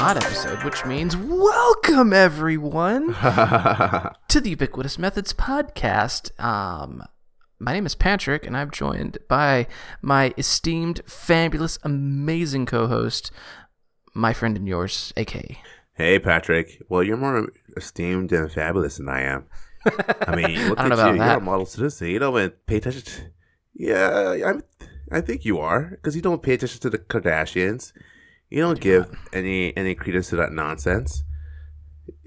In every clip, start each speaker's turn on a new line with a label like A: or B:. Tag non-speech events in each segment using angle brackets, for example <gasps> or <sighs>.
A: episode, which means welcome everyone <laughs> to the Ubiquitous Methods podcast. Um, my name is Patrick, and I'm joined by my esteemed, fabulous, amazing co-host, my friend and yours, AK.
B: Hey, Patrick. Well, you're more esteemed and fabulous than I am. I mean, <laughs> look
A: I
B: at you.
A: that.
B: You're a model citizen. You don't pay attention. To, yeah, I'm. I think you are because you don't pay attention to the Kardashians. You don't give any any credence to that nonsense.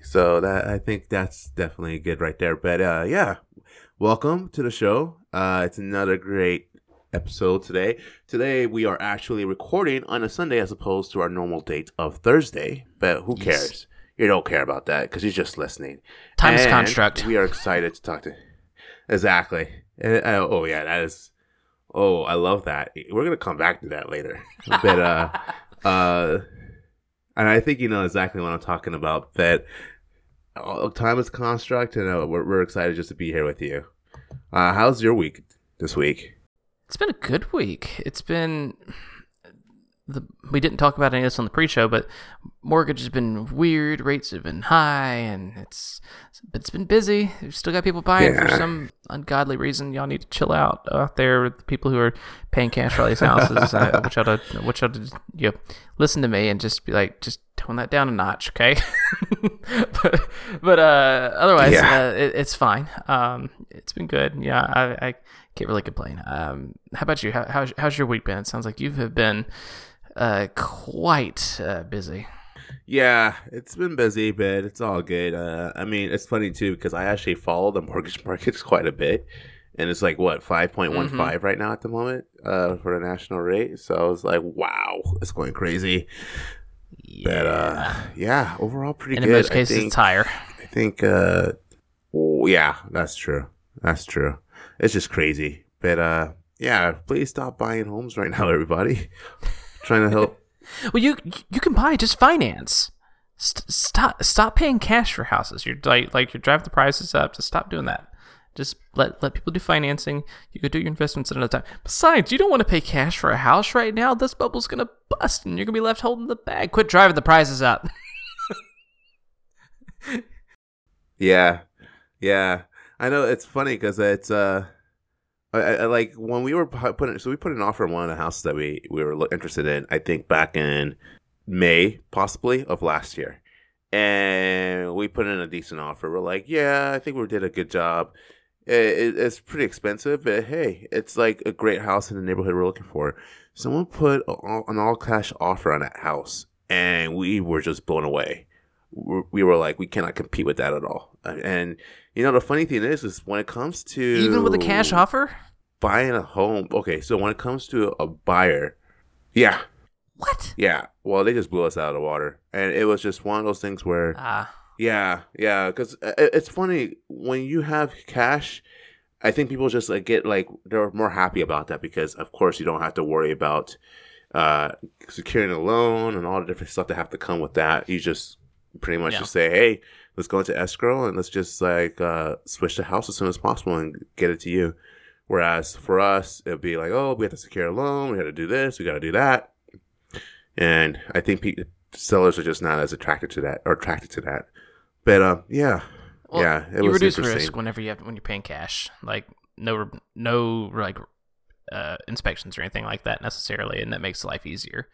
B: So that I think that's definitely good right there. But uh, yeah, welcome to the show. Uh, it's another great episode today. Today we are actually recording on a Sunday as opposed to our normal date of Thursday. But who
A: Yes.
B: cares? You don't care about that because you're just listening.
A: Time is
B: And
A: construct.
B: We are excited to talk to. Exactly. And, uh, oh yeah, that is. Oh, I love that. We're gonna come back to that later. But uh, <laughs> uh, and I think you know exactly what I'm talking about. That uh, time is construct, and uh, we're we're excited just to be here with you. Uh, how's your week this week?
A: It's been a good week. It's been the we didn't talk about any of this on the pre-show, but mortgage has been weird. Rates have been high, and it's it's been busy. We've still got people buying for some ungodly reason. Y'all need to chill out out there with the people who are paying cash for all these houses. <laughs> I want y'all to want y'all to you know, listen to me and just be like, just tone that down a notch, okay? <laughs> but but uh, otherwise,
B: Yeah.
A: uh, it, it's fine. Um, it's been good. Yeah, I, I can't really complain. Um, how about you? How, how's, how's your week been? It sounds like you have been uh, quite uh, busy.
B: Yeah, it's been busy, but it's all good. Uh, I mean, it's funny too because I actually follow the <laughs> mortgage markets quite a bit, and it's like what five point one five right now at the moment uh, for the national rate. So I was like, wow, it's going crazy. But uh, yeah, overall pretty
A: and
B: good.
A: in most
B: I
A: cases,
B: think,
A: it's higher.
B: I think, uh, oh, yeah, that's true. That's true. It's just crazy. But uh, yeah, please stop buying homes right <laughs> now, everybody. Trying to help. <laughs>
A: Well, you you can buy just finance. St- stop stop paying cash for houses. You're like like you're driving the prices up. Just stop doing that. Just let let people do financing. You could do your investments at another time. Besides, you don't want to pay cash for a house right now. This bubble's gonna bust, and you're gonna be left holding the bag. Quit driving the prices up. <laughs>
B: Yeah, yeah. I know it's funny because it's uh, I, I, like when we were putting so we put an offer on one of the houses that we we were interested in. I think back in May, possibly of last year, and we put in a decent offer. We're like, yeah, I think we did a good job. It, it, it's pretty expensive, but hey, it's like a great house in the neighborhood we're looking for. Someone put an all cash offer on that house, and we were just blown away we were like, we cannot compete with that at all. And you know, the funny thing is, is when it comes to
A: Even with a cash offer.
B: buying a home, okay, so when it comes to a buyer, yeah,
A: What?
B: yeah, well, they just blew us out of the water, and it was just one of those things where,
A: Ah,
B: yeah, yeah, because it's funny when you have cash. I think people just like get like they're more happy about that because, of course, you don't have to worry about uh, securing a loan and all the different stuff that have to come with that. You just pretty much
A: Yeah.
B: just say, "Hey, let's go into escrow and let's just like uh, switch the house as soon as possible and get it to you." Whereas for us, it'd be like, "Oh, we have to secure a loan. We got to do this. We got to do that." And I think pe- sellers are just not as attracted to that or attracted to that. But um, yeah,
A: Well,
B: yeah, it
A: you
B: was
A: reduce risk whenever you have when you're paying cash. Like no no like uh, inspections or anything like that necessarily, and that makes life easier.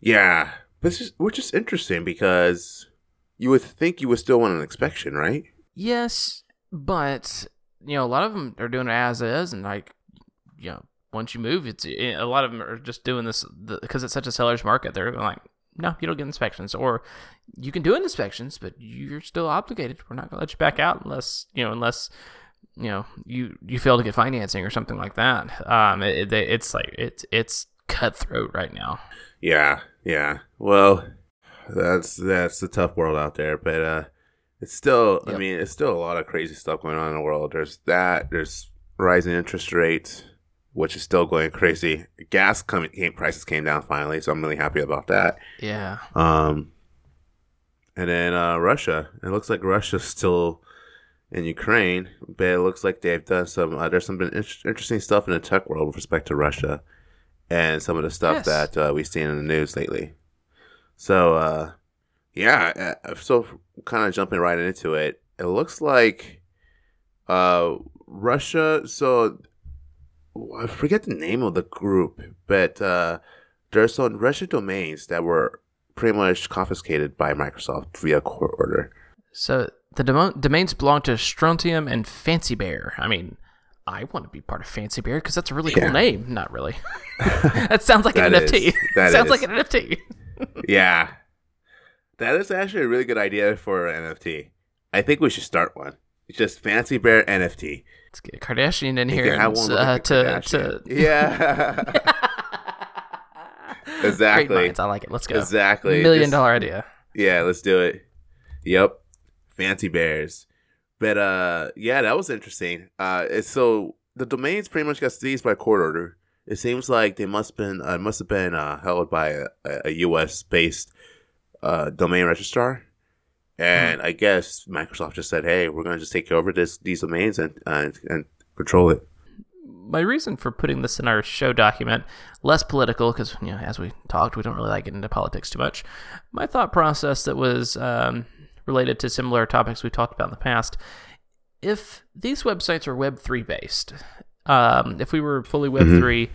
B: Yeah, it's just, which is interesting because you would think you would still want an inspection, right?
A: Yes, but you know a lot of them are doing it as is, and like you know once you move, it's eh, a lot of them are just doing this because it's such a seller's market. They're like, no, you don't get inspections, or you can do inspections, but you're still obligated. We're not gonna let you back out unless you know unless you know you you fail to get financing or something like that. Um, it, it, it's like it's it's cutthroat right now.
B: Yeah, yeah. Well, that's that's the tough world out there, but uh it's still I mean, it's still a lot of crazy stuff going on in the world. There's that, there's rising interest rates, which is still going crazy. Gas coming came, prices came down finally, so I'm really happy about that.
A: Yeah.
B: Um and then uh Russia. It looks like Russia's still in Ukraine, but it looks like they've done some. Uh, there's some inter- interesting stuff in the tech world with respect to Russia, and some of the stuff
A: Yes.
B: that uh, we've seen in the news lately. So, uh, Yeah, uh, so kind of jumping right into it, it looks like uh, Russia. So I forget the name of the group, but uh, there's some Russian domains that were pretty much confiscated by Microsoft via court order.
A: So the demo- domains belong to Strontium and Fancy Bear. I mean, I want to be part of Fancy Bear because that's a really
B: Yeah.
A: cool name. Not really. <laughs> <laughs> that sounds like an
B: That
A: NFT.
B: that <laughs>
A: sounds
B: is.
A: like an NFT.
B: Yeah, that is actually a really good idea for an NFT. I think we should start one. It's just Fancy Bear NFT.
A: Let's get a Kardashian in here and, uh, to to
B: yeah, <laughs> Exactly.
A: Great minds. I like it. Let's go.
B: exactly.
A: Million
B: Just-
A: dollar idea.
B: Yeah, let's do it. Yep. Fancy bears. But uh yeah, that was interesting. Uh it's so the domains pretty much got seized by court order. It seems like they must been uh, must have been uh, held by a, a US based uh domain registrar. And I guess Microsoft just said, "Hey, we're going to just take over this these domains and and, and control it."
A: my reason for putting this in our show document less political because you know as we talked we don't really like getting into politics too much my thought process that was um, related to similar topics we talked about in the past if these websites are web 3 based um, if we were fully web 3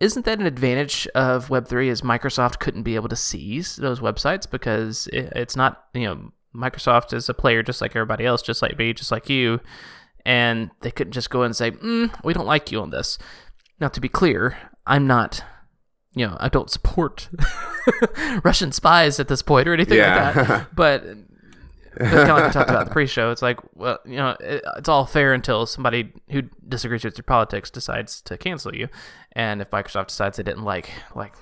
A: isn't that an advantage of web 3 Is microsoft couldn't be able to seize those websites because it, it's not you know microsoft is a player just like everybody else just like me just like you and they couldn't just go and say, mm, "We don't like you on this." Now, to be clear, I'm not, you know, I don't support <laughs> Russian spies at this point or anything
B: Yeah.
A: like that. But kind of like we talked about the pre-show, it's like, well, you know, it, it's all fair until somebody who disagrees with your politics decides to cancel you, and if Microsoft decides they didn't like, like.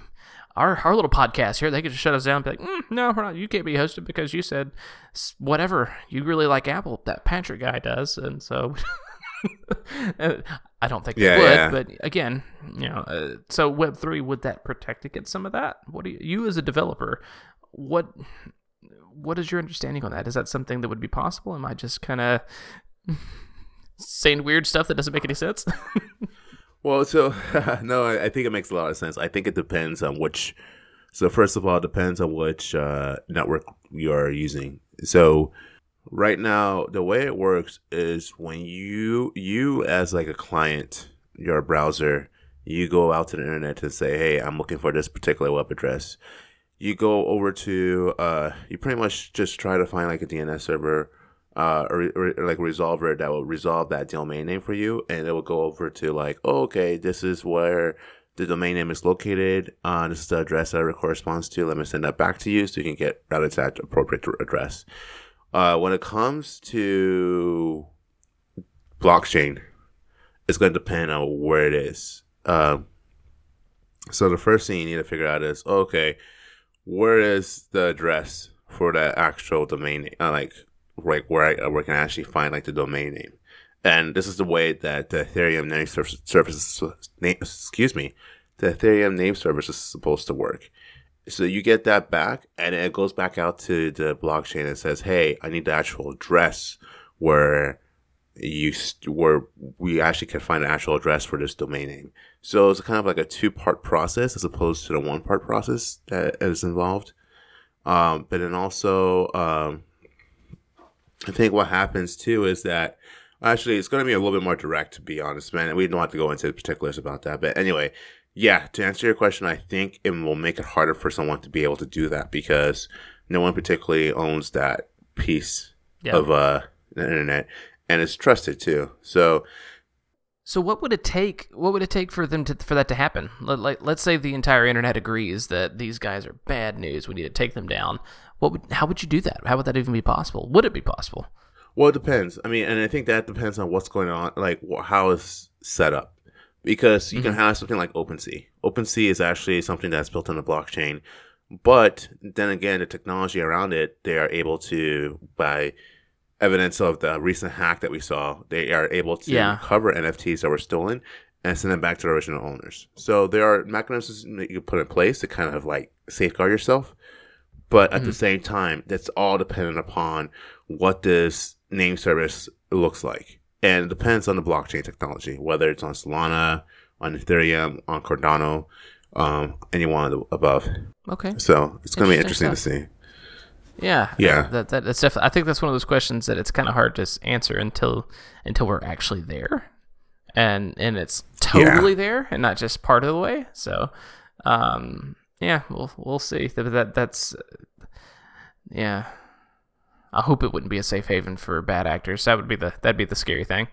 A: Our, our little podcast here, they could just shut us down and be like, mm, no, we're not, you can't be hosted because you said whatever. You really like Apple. That Patrick guy does. And so <laughs> I don't think
B: Yeah,
A: it would,
B: yeah.
A: but again, you know, uh, so Web three would that protect against some of that? What do you, you as a developer, what what is your understanding on that? Is that something that would be possible? Am I just kind of saying weird stuff that doesn't make any sense? <laughs>
B: Well, so <laughs> no, I, think it makes a lot of sense. I think it depends on which. So first of all, it depends on which uh, network you're using. So right now, the way it works is when you you as like a client, your browser, you go out to the internet to say, "Hey, I'm looking for this particular web address." You go over to uh, you pretty much just try to find like a DNS server uh, or, or, like a resolver that will resolve that domain name for you, and it will go over to like, oh, okay, this is where the domain name is located. Uh, this is the address that it corresponds to. Let me send that back to you so you can get routed to that appropriate address. Uh, when it comes to blockchain, it's going to depend on where it is. Um, so the first thing you need to figure out is okay, where is the address for the actual domain name? Uh, like like where I where can I actually find like the domain name. And this is the way that the Ethereum name service, service name, excuse me, the Ethereum name service is supposed to work. So you get that back, and it goes back out to the blockchain and says, "Hey, I need the actual address where you where we actually can find an actual address for this domain name." So it's kind of like a two part process as opposed to the one part process that is involved. Um, but then also, um, I think what happens too is that actually it's going to be a little bit more direct, to be honest, man. And we don't have to go into the particulars about that. But anyway, yeah, to answer your question, I think it will make it harder for someone to be able to do that because no one particularly owns that piece
A: Yeah.
B: of uh, the internet and it's trusted too. So
A: So what would it take? What would it take for them to for that to happen? Let, like, let's say the entire internet agrees that these guys are bad news. We need to take them down. What would? How would you do that? How would that even be possible? Would it be possible?
B: Well, it depends. I mean, and I think that depends on what's going on, like how it's set up. Because you can mm-hmm. have something like OpenSea. OpenSea is actually something that's built on the blockchain, but then again, the technology around it, they are able to, by evidence of the recent hack that we saw, they are able to
A: Yeah.
B: recover NFTs that were stolen and send them back to the original owners. So there are mechanisms that you can put in place to kind of like safeguard yourself. But at the same time, that's all dependent upon what this name service looks like. And it depends on the blockchain technology, whether it's on Solana, on Ethereum, on Cardano, um, any one of the above.
A: Okay.
B: So it's going to be
A: Interesting
B: interesting to see.
A: Yeah,
B: Yeah.
A: That, that that's definitely. I think that's one of those questions that it's kind of hard to answer until until we're actually there, and and it's totally there and not just part of the way. So, um, yeah, we'll we'll see. That, that that's yeah. I hope it wouldn't be a safe haven for bad actors. That would be the that'd be the scary thing.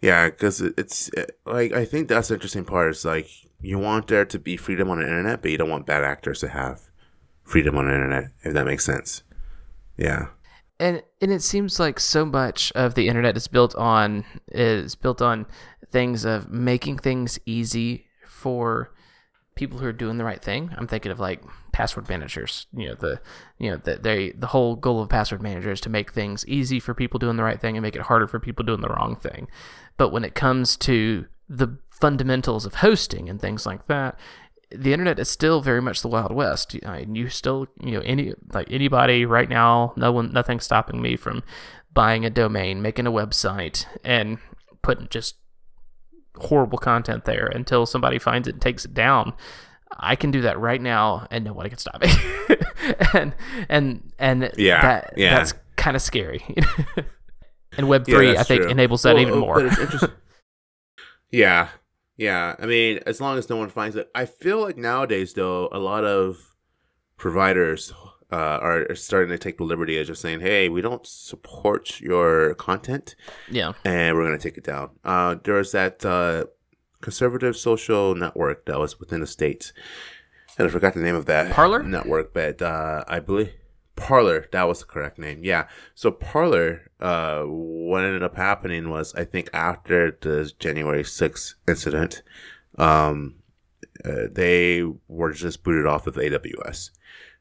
B: Yeah, because it's it, like I think that's the interesting part. Is like you want there to be freedom on the internet, but you don't want bad actors to have freedom on the internet. If that makes sense. Yeah.
A: and and it seems like so much of the internet is built on is built on things of making things easy for people who are doing the right thing. I'm thinking of like password managers. You know the you know that they the whole goal of password manager is to make things easy for people doing the right thing and make it harder for people doing the wrong thing. But when it comes to the fundamentals of hosting and things like that, the internet is still very much the wild west. I mean, you still, you know, any like anybody right now, no one, nothing's stopping me from buying a domain, making a website, and putting just horrible content there until somebody finds it and takes it down. I can do that right now, and nobody can stop me. <laughs> and and and
B: Yeah,
A: that,
B: yeah.
A: that's kind of scary. <laughs> and Web
B: Yeah,
A: three, I think,
B: true.
A: enables that
B: Well,
A: even
B: uh,
A: more.
B: but it's interesting. <laughs> yeah, yeah. I mean, as long as no one finds it, I feel like nowadays, though, a lot of providers uh, are, starting to take the liberty of just saying, "Hey, we don't support your content,
A: yeah,
B: and we're going to take it down." Uh, there was that uh, conservative social network that was within the states, and I forgot the name of that
A: Parler
B: network, but uh, I believe Parler. That was the correct name. Yeah. So Parler, uh, what ended up happening was, I think after the January 6th incident, um, uh, they were just booted off of AWS.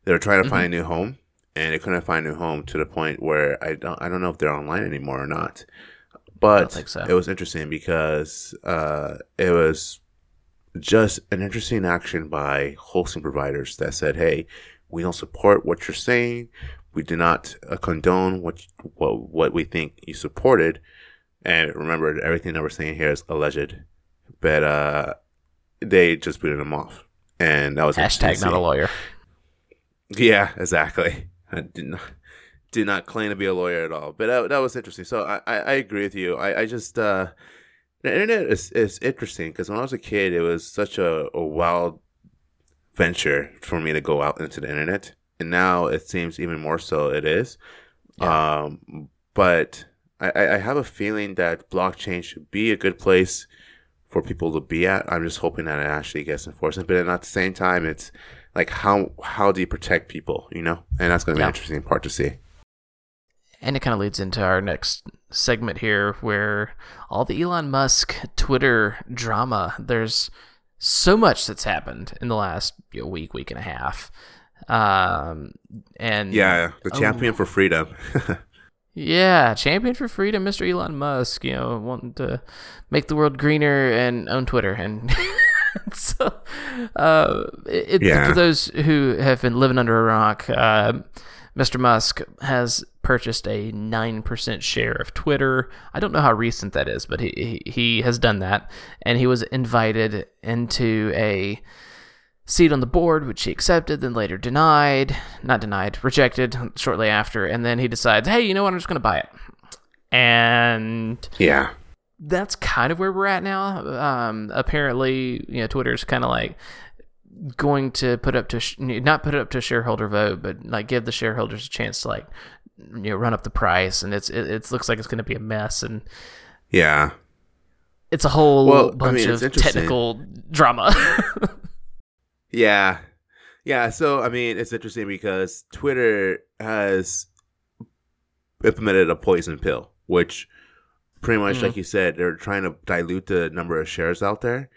B: They were trying to find a new home, and they couldn't find a new home to the point where I don't, I don't know if they're online anymore or not. But
A: so.
B: it was interesting because uh, it was just an interesting action by hosting providers that said, "Hey, we don't support what you're saying. We do not uh, condone what, what what we think you supported." And remember, everything that we're saying here is alleged, but uh, they just booted him off, and that was
A: hashtag not a lawyer.
B: Yeah, exactly. <laughs> I did not did not claim to be a lawyer at all, but that, that was interesting. So I, I, I agree with you. I, I just uh, the internet is is interesting because when I was a kid, it was such a, a wild venture for me to go out into the internet, and now it seems even more so. It is, um, but I, I I have a feeling that blockchain should be a good place for people to be at. I'm just hoping that it actually gets enforcement, but at the same time, it's like how how do you protect people, you know? And that's going to be
A: Yeah.
B: an interesting part to see.
A: And it kind of leads into our next segment here, where all the Elon Musk Twitter drama. There's so much that's happened in the last you know, week, week and a half. Um, and
B: Yeah, the
A: Oh.
B: champion for freedom. <laughs>
A: yeah, champion for freedom, Mr. Elon Musk. You know, wanting to make the world greener and own Twitter, and <laughs> so uh, it,
B: Yeah.
A: for those who have been living under a rock, uh, Mr. Musk has purchased a nine percent share of Twitter. I don't know how recent that is, but he he, he has done that, and he was invited into a seat on the board, which he accepted, then later denied, not denied, rejected shortly after, and then he decides, hey, you know what, I'm just going to buy it. And
B: yeah,
A: that's kind of where we're at now. Um, apparently, you know, Twitter's kind of like going to put up to sh- not put it up to a shareholder vote, but like give the shareholders a chance to like you know run up the price, and it's it, it looks like it's going to be a mess, and
B: yeah,
A: it's a whole
B: Well, I
A: bunch
B: mean,
A: of technical drama. <laughs>
B: yeah, yeah. So I mean, it's interesting because Twitter has implemented a poison pill, which pretty much,
A: Mhm.
B: like you said, they're trying to dilute the number of shares out there.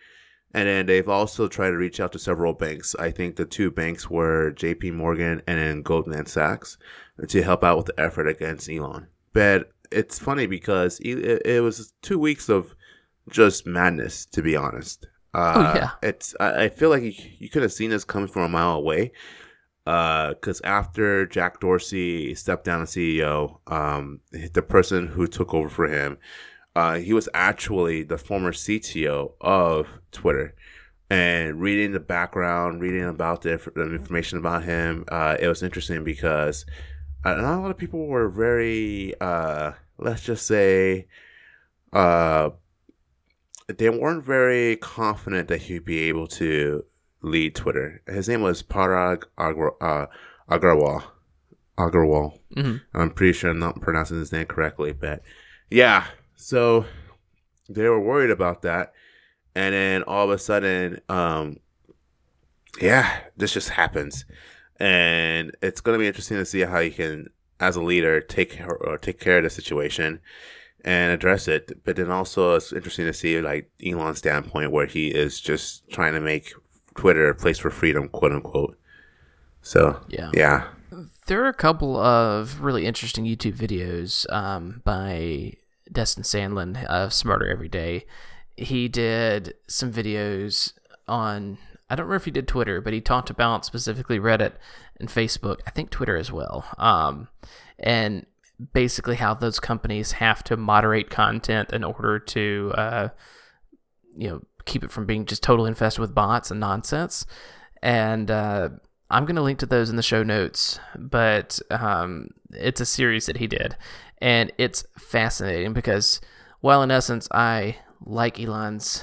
B: And then they've also tried to reach out to several banks. I think the two banks were J.P. Morgan and then Goldman Sachs to help out with the effort against Elon. But it's funny because it, was two weeks of just madness, to be honest. Uh,
A: Oh, yeah.
B: It's I, feel like you, you could have seen this coming from a mile away. Because after Jack Dorsey stepped down as CEO, um, the person who took over for him uh, he was actually the former CTO of Twitter. And reading the background, reading about the, the information about him, uh, it was interesting because uh, not a lot of people were very, uh, let's just say, uh, they weren't very confident that he'd be able to lead Twitter. His name was Parag Agar- uh, Agarwal. Agarwal.
A: hmm
B: I'm pretty sure I'm not pronouncing his name correctly, but yeah. So they were worried about that, and then all of a sudden, um, yeah, this just happens, and it's gonna be interesting to see how you can, as a leader, take care or take care of the situation and address it. But then also, it's interesting to see like Elon's standpoint, where he is just trying to make Twitter a place for freedom, quote unquote. So
A: Yeah.
B: yeah,
A: There are a couple of really interesting YouTube videos um, by Destin Sandlin of Smarter Every Day. He did some videos on, I don't remember if he did Twitter, but he talked about specifically Reddit and Facebook, I think Twitter as well. Um, and basically how those companies have to moderate content in order to, uh, you know, keep it from being just totally infested with bots and nonsense. And, uh, I'm going to link to those in the show notes, but um, it's a series that he did. And it's fascinating because, while in essence, I like Elon's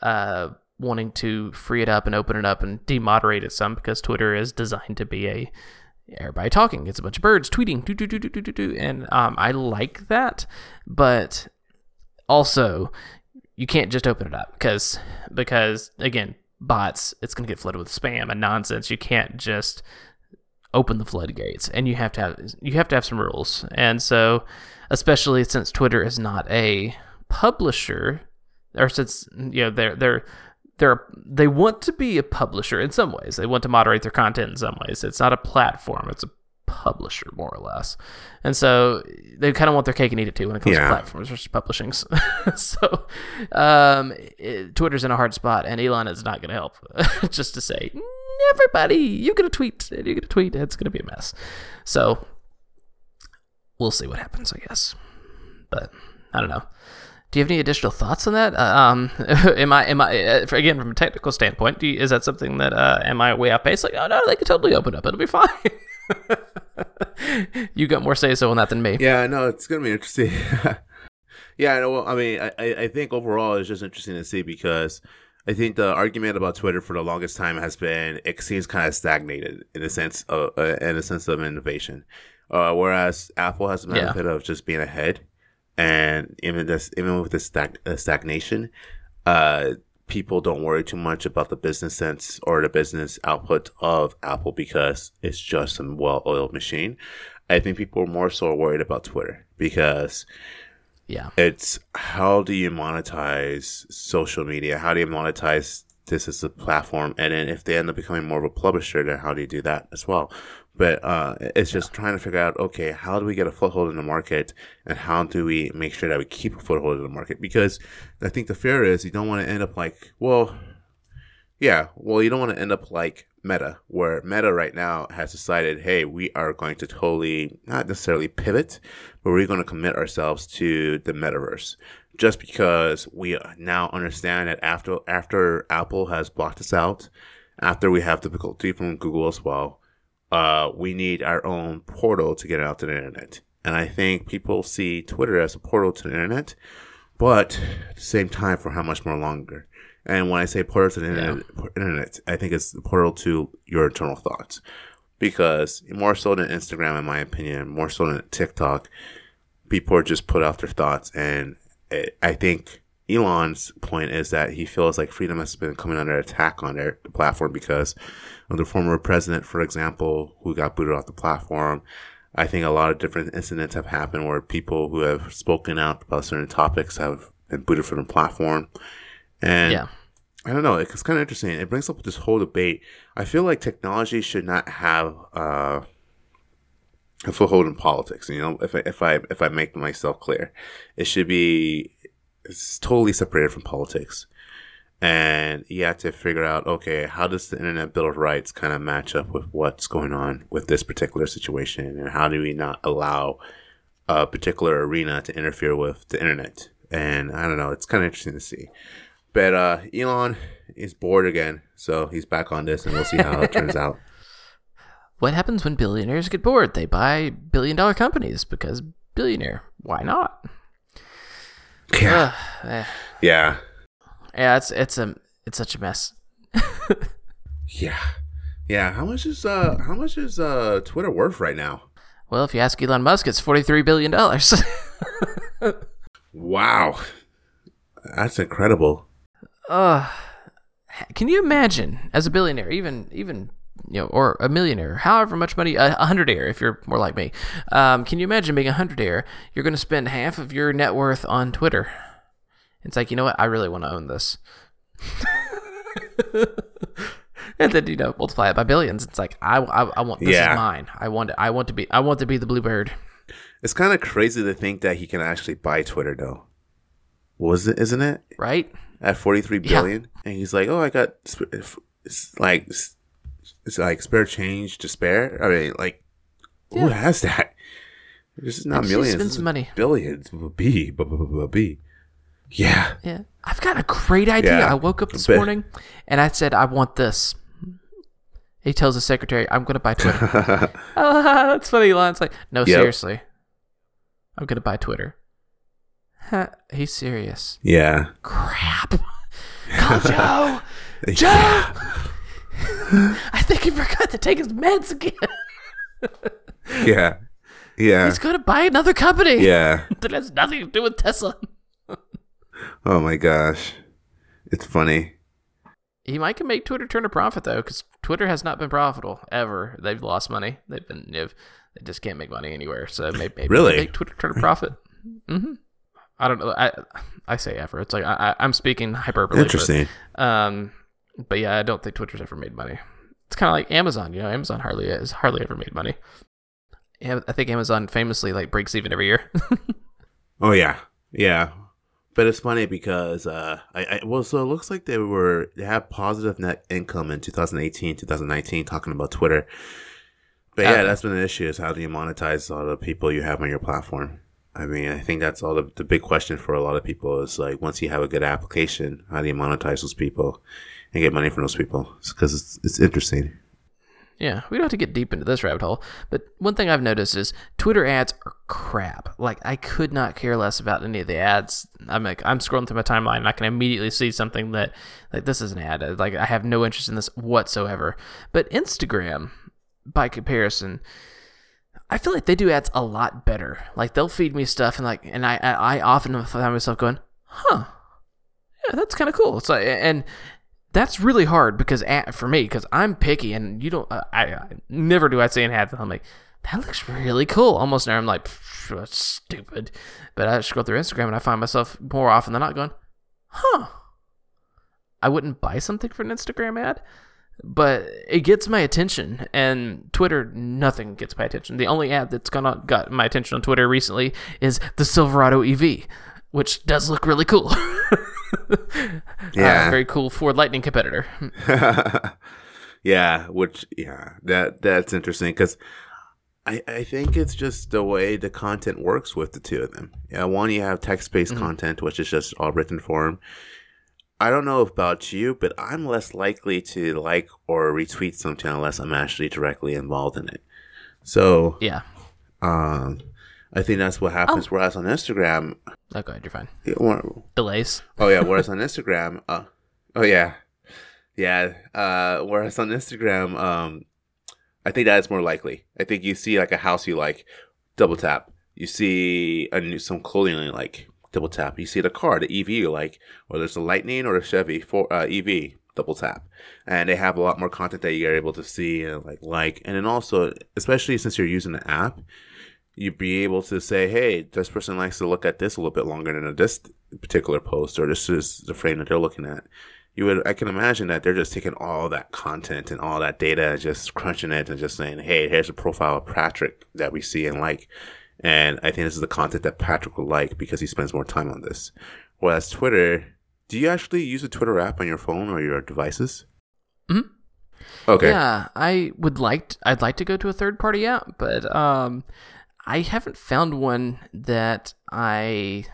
A: uh, wanting to free it up and open it up and demoderate it some because Twitter is designed to be a everybody talking. It's a bunch of birds tweeting, do, do, do, do, do, do. And um, I like that. But also, you can't just open it up because, because again, bots, it's going to get flooded with spam and nonsense. You can't just open the floodgates, and you have to have you have to have some rules. And so, especially since Twitter is not a publisher, or since you know they're they're they're they want to be a publisher in some ways. They want to moderate their content in some ways. It's not a platform; it's a publisher more or less. And so they kind of want their cake and eat it too when it comes
B: Yeah.
A: to platforms versus publishing. <laughs> so um, it- Twitter's in a hard spot, and Elon is not going to help. <laughs> Just to say, everybody, you get a tweet, and you get a tweet. It's going to be a mess. So we'll see what happens, I guess. But I don't know. Do you have any additional thoughts on that? Uh, um, <laughs> am I am I uh, again from a technical standpoint? You, is that something that uh, am I way off base? Like, oh no, they could totally open up. It'll be fine. <laughs> you got more say so on that than me.
B: Yeah, no, it's gonna be interesting. <laughs> yeah, well, I mean, I, I I think overall it's just interesting to see because I think the argument about Twitter for the longest time has been it seems kind of stagnated in a sense of uh, in a sense of innovation, uh, whereas Apple has the
A: Yeah.
B: benefit of just being ahead, and even this even with the stag, uh, stagnation, uh, people don't worry too much about the business sense or the business output of Apple because it's just a well-oiled machine. I think people are more so worried about Twitter because
A: Yeah,
B: it's how do you monetize social media? How do you monetize this as a platform? And then if they end up becoming more of a publisher, then how do you do that as well? But uh, it's just trying to figure out, okay, how do we get a foothold in the market, and how do we make sure that we keep a foothold in the market? Because I think the fear is you don't want to end up like, well, yeah, well, you don't want to end up like Meta, where Meta right now has decided, hey, we are going to totally not necessarily pivot, but we're going to commit ourselves to the metaverse. Just because we now understand that after after Apple has blocked us out, after we have difficulty from Google as well, uh, we need our own portal to get out to the internet. And I think people see Twitter as a portal to the internet, but at the same time, for how much more longer? And when I say portal to the internet, internet, I think it's the portal to your internal thoughts. Because more so than Instagram, in my opinion, more so than TikTok, people just put out their thoughts. And it, I think Elon's point is that he feels like freedom has been coming under attack on their platform because of the former president, for example, who got booted off the platform. I think a lot of different incidents have happened where people who have spoken out about certain topics have been booted from the platform. And
A: yeah,
B: I don't know. It's kind of interesting. It brings up this whole debate. I feel like technology should not have uh, a foothold in politics. You know, if I, if I if I make myself clear, it should be it's totally separated from politics. And you have to figure out, okay, how does the Internet Bill of Rights kind of match up with what's going on with this particular situation, and how do we not allow a particular arena to interfere with the internet? And I don't know. It's kind of interesting to see. But uh, Elon is bored again, so he's back on this, and we'll see how it turns out. <laughs>
A: what happens when billionaires get bored? They buy billion dollar companies because billionaire. Why not?
B: Yeah.
A: Ugh, eh.
B: Yeah.
A: Yeah, it's it's a it's such a mess. <laughs>
B: Yeah. Yeah. How much is uh how much is uh Twitter worth right now?
A: Well, if you ask Elon Musk, it's forty three billion dollars. <laughs>
B: Wow. That's incredible.
A: Uh, can you imagine as a billionaire, even even you know, or a millionaire, however much money, a a hundredaire, if you're more like me, um, can you imagine being a hundredaire? You're going to spend half of your net worth on Twitter. It's like you know what? I really want to own this. <laughs> and then you know multiply it by billions. It's like I, I, I want this
B: Yeah.
A: is mine. I want it. I want to be. I want to be the bluebird.
B: It's kind of crazy to think that he can actually buy Twitter though. Was it isn't it?
A: Right?
B: At forty
A: three
B: billion? Yeah. and he's like, "Oh, I got sp- f- it's like it's like spare change to spare." I mean, like who has that? This is not
A: And she
B: millions.
A: spends
B: this
A: money.
B: Billions. B. B. B. B. B. Yeah.
A: Yeah. I've got a great idea.
B: Yeah.
A: I woke up this <laughs> morning and I said, I want this. He tells the secretary, I'm going to buy Twitter. <laughs> <laughs> oh, that's funny. Elon's like, no,
B: Yep.
A: seriously. I'm going to buy Twitter. Huh, He's serious.
B: yeah.
A: Crap. <laughs> Call Joe. Joe! <laughs> I think he forgot to take his meds again. <laughs>
B: Yeah. Yeah.
A: He's going to buy another company
B: Yeah.
A: that has nothing to do with Tesla.
B: Oh my gosh. It's funny.
A: He might can make Twitter turn a profit though, because Twitter has not been profitable ever. They've lost money. They've been they've, they just can't make money anywhere. So maybe, maybe
B: Really?
A: make Twitter turn a profit. hmm I don't know. I I say ever. It's like I, I I'm speaking hyperbole. but,
B: Interesting.
A: um, but yeah, I don't think Twitter's ever made money. It's kind of like Amazon. You know, Amazon hardly has hardly ever made money. Yeah, I think Amazon famously like breaks even every year. <laughs>
B: Oh yeah, yeah. But it's funny because uh, I, I well, so it looks like they were they have positive net income in 2018, 2019, talking about Twitter. But yeah,
A: Okay.
B: that's been an issue: is how do you monetize all the people you have on your platform? I mean, I think that's all the, the big question for a lot of people is like, once you have a good application, how do you monetize those people and get money from those people? Because it's, it's interesting.
A: Yeah, we don't have to get deep into this rabbit hole, but one thing I've noticed is Twitter ads are crap. Like I could not care less about any of the ads. I'm like I'm scrolling through my timeline and I can immediately see something that like this is an ad. Like I have no interest in this whatsoever. But Instagram, by comparison, I feel like they do ads a lot better. Like they'll feed me stuff and like and I I, I often find myself going, huh, yeah, that's kind of cool. Like and that's really hard because at, for me because I'm picky and you don't uh, I, I never do I say an ad I'm like that looks really cool. Almost now I'm like that's stupid. But I scroll through Instagram and I find myself more often than not going huh. I wouldn't buy something for an Instagram ad but it gets my attention and Twitter nothing gets my attention the only ad that's gonna got my attention on Twitter recently is the Silverado EV which does look really cool <laughs>
B: Yeah.
A: Uh, very cool Ford Lightning competitor <laughs>
B: yeah, which yeah, that that's interesting because I I think it's just the way the content works with the two of them. Yeah, one you have text based
A: Mhm.
B: content, which is just all written form. I don't know about you, but I'm less likely to like or retweet something unless I'm actually directly involved in it. So,
A: Yeah.
B: um, I think that's what happens. Whereas on Instagram,
A: Oh, go ahead. You're fine.
B: won't-
A: Delays.
B: Oh yeah, whereas on <laughs> Instagram, uh, oh yeah, yeah. Uh, whereas on Instagram, um, I think that is more likely. I think you see like a house you like, double tap. You see a new some clothing you like, double tap. You see the car, the EV you like, or there's a Lightning or a Chevy for uh, EV, double tap. And they have a lot more content that you're able to see and like like. And then also, especially since you're using the app, you'd be able to say, hey, this person likes to look at this a little bit longer than this particular post, or this is the frame that they're looking at. You would, I can imagine that they're just taking all that content and all that data and just crunching it and just saying, hey, here's a profile of Patrick that we see and like. And I think this is the content that Patrick will like because he spends more time on this. Whereas Twitter, do you actually use a Twitter app on your phone or your devices?
A: Mhm.
B: Okay.
A: Yeah, I would like. t- I'd like to go to a third party app, but um, I haven't found one that I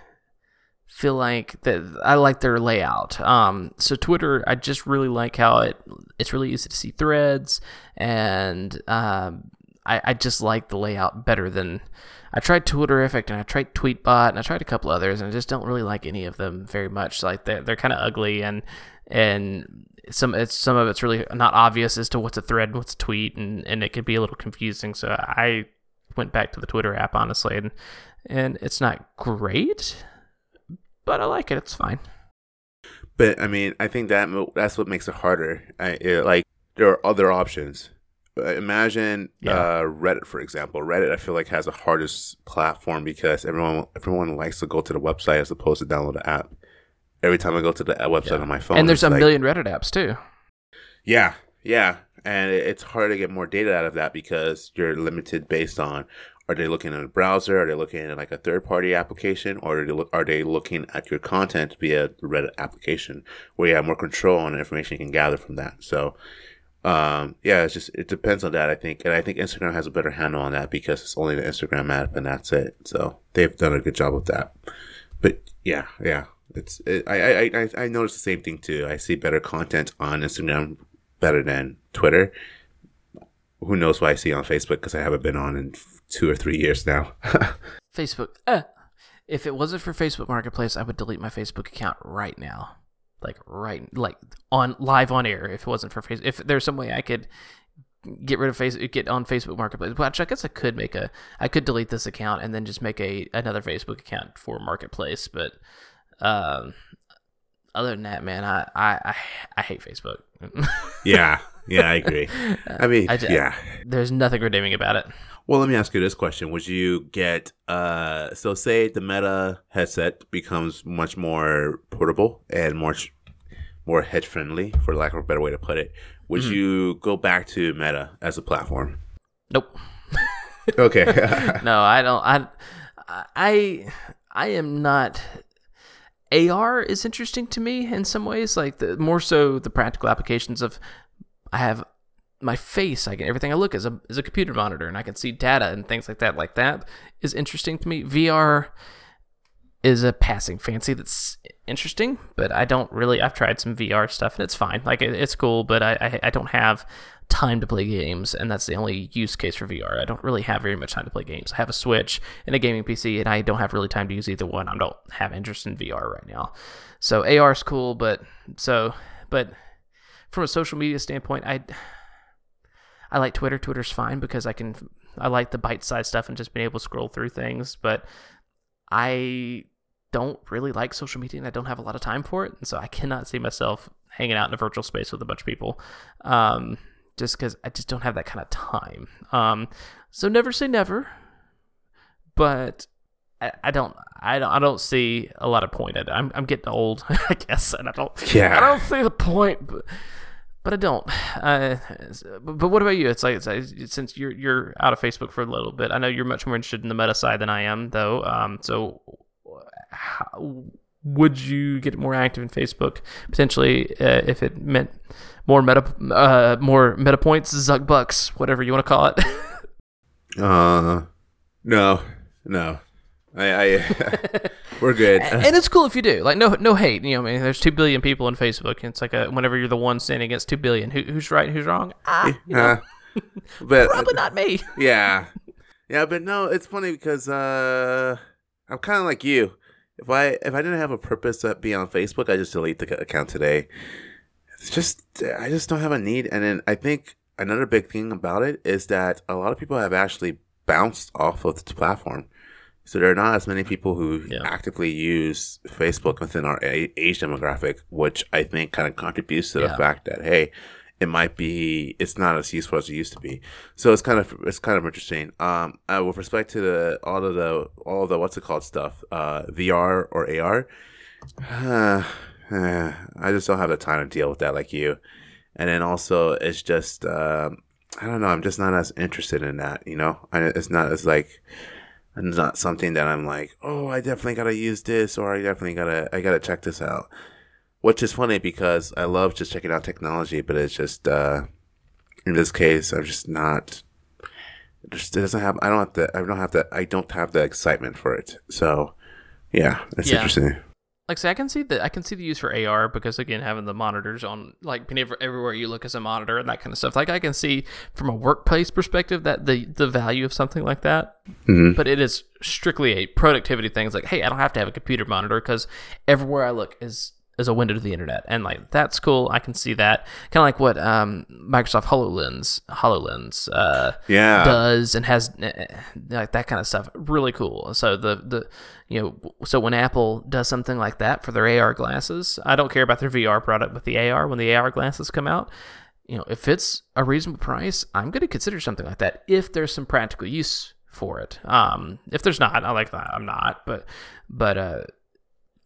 A: feel like that I like their layout. Um, so Twitter, I just really like how it it's really easy to see threads, and um, I, I just like the layout better than I tried Twitterrific and I tried Tweetbot and I tried a couple others, and I just don't really like any of them very much. Like they're they're kind of ugly and and some it's some of it's really not obvious as to what's a thread and what's a tweet, and and it can be a little confusing. So I went back to the Twitter app honestly, and and it's not great but I like it. It's fine.
B: But I mean, I think that that's what makes it harder. I, it, like there are other options. Uh, imagine yeah. uh, Reddit, for example. Reddit, I feel like has the hardest platform because everyone everyone likes to go to the website as opposed to download the app. Every time I go to the website yeah. on my phone,
A: and there's a like, million Reddit apps too.
B: Yeah, yeah, and it's hard to get more data out of that because you're limited based on are they looking at a browser? Are they looking at like a third party application? Or are they, look, are they looking at your content via the Reddit application where you have more control on the information you can gather from that? So, um, yeah, it's just, it depends on that, I think. And I think Instagram has a better handle on that because it's only the Instagram app and that's it. So they've done a good job with that. But yeah, yeah, it's, it, I, I, I, I noticed the same thing too. I see better content on Instagram better than Twitter. Who knows what I see on Facebook because I haven't been on in two or three years now. <laughs>
A: Facebook. Uh, if it wasn't for Facebook Marketplace, I would delete my Facebook account right now. Like right, like on live on air. If it wasn't for Facebook, if there's some way I could get rid of Facebook, get on Facebook Marketplace. Which I guess I could make a, I could delete this account and then just make a another Facebook account for Marketplace. But um, other than that, man, I I I, I hate Facebook. <laughs>
B: yeah, yeah, I agree. I mean, I, yeah,
A: there's nothing redeeming about it.
B: Well, let me ask you this question: Would you get uh so say the Meta headset becomes much more portable and more more head friendly, for lack of a better way to put it? Would mm-hmm. you go back to Meta as a platform?
A: Nope. <laughs>
B: okay. <laughs>
A: no, I don't. I I I am not. AR is interesting to me in some ways, like the more so the practical applications of I have my face i can everything i look is a is a computer monitor and i can see data and things like that. Like that is interesting to me. Vr is a passing fancy that's interesting but i don't really i've tried some vr stuff and it's fine. Like it, it's cool but I, I, I don't have time to play games and that's the only use case for vr i don't really have very much time to play games. I have a switch and a gaming pc and i don't have really time to use either one. I don't have interest in vr right now. So ar is cool but so but from a social media standpoint i I like Twitter. Twitter's fine because I can I like the bite-sized stuff and just being able to scroll through things, but I don't really like social media and I don't have a lot of time for it, and so I cannot see myself hanging out in a virtual space with a bunch of people. Um, just because I just don't have that kind of time. Um, so never say never, but I, I, don't I don't I don't see a lot of point in it. I'm I'm getting old, <laughs> I guess, and I don't yeah I don't see the point. But but I don't. Uh, but what about you? It's like, it's since you're you're out of Facebook for a little bit, I know you're much more interested in the meta side than I am, though. Um, so how, would you get more active in Facebook potentially uh, if it meant more meta uh, more meta points, Zuck bucks, whatever you want to call it? <laughs>
B: uh, no, no. I, I <laughs> we're good.
A: and it's cool if you do. Like no no hate. You know, I mean, there's two billion people on Facebook. And it's like a, whenever you're the one standing against two billion, who, who's right, who's wrong? Ah, you know, uh, but <laughs> probably not me. <laughs>
B: yeah, yeah, but no, it's funny because uh, I'm kind of like you. If I if I didn't have a purpose to be on Facebook, I just delete the account today. It's just I just don't have a need. And then I think another big thing about it is that a lot of people have actually bounced off of the platform so there are not as many people who yeah. actively use Facebook within our age demographic, which I think kind of contributes to the yeah. fact that hey, it might be it's not as useful as it used to be. So it's kind of it's kind of interesting. Um, uh, with respect to the all of the all of the what's it called stuff, uh, VR or AR, <sighs> uh, I just don't have the time to deal with that like you. And then also it's just um, I don't know. I'm just not as interested in that. You know, I, it's not as like not something that I'm like, oh, I definitely gotta use this, or I definitely gotta, I gotta check this out. Which is funny because I love just checking out technology, but it's just, uh, in this case, I'm just not. It just it doesn't have. I don't have the. I don't have the. I don't have the excitement for it. So, yeah, it's yeah. interesting.
A: Like say I can see the I can see the use for AR because again having the monitors on like being ever, everywhere you look as a monitor and that kind of stuff. Like I can see from a workplace perspective that the the value of something like that.
B: Mhm.
A: But it is strictly a productivity thing. It's like hey, I don't have to have a computer monitor because everywhere I look is is a window to the internet, and like that's cool. I can see that kind of like what um, Microsoft Hololens Hololens uh,
B: Yeah.
A: does and has eh, like that kind of stuff. Really cool. So the the you know so when Apple does something like that for their AR glasses, I don't care about their VR product, but the AR when the AR glasses come out, you know if it's a reasonable price, I'm going to consider something like that if there's some practical use for it. Um, if there's not, I like that. I'm not, but but uh,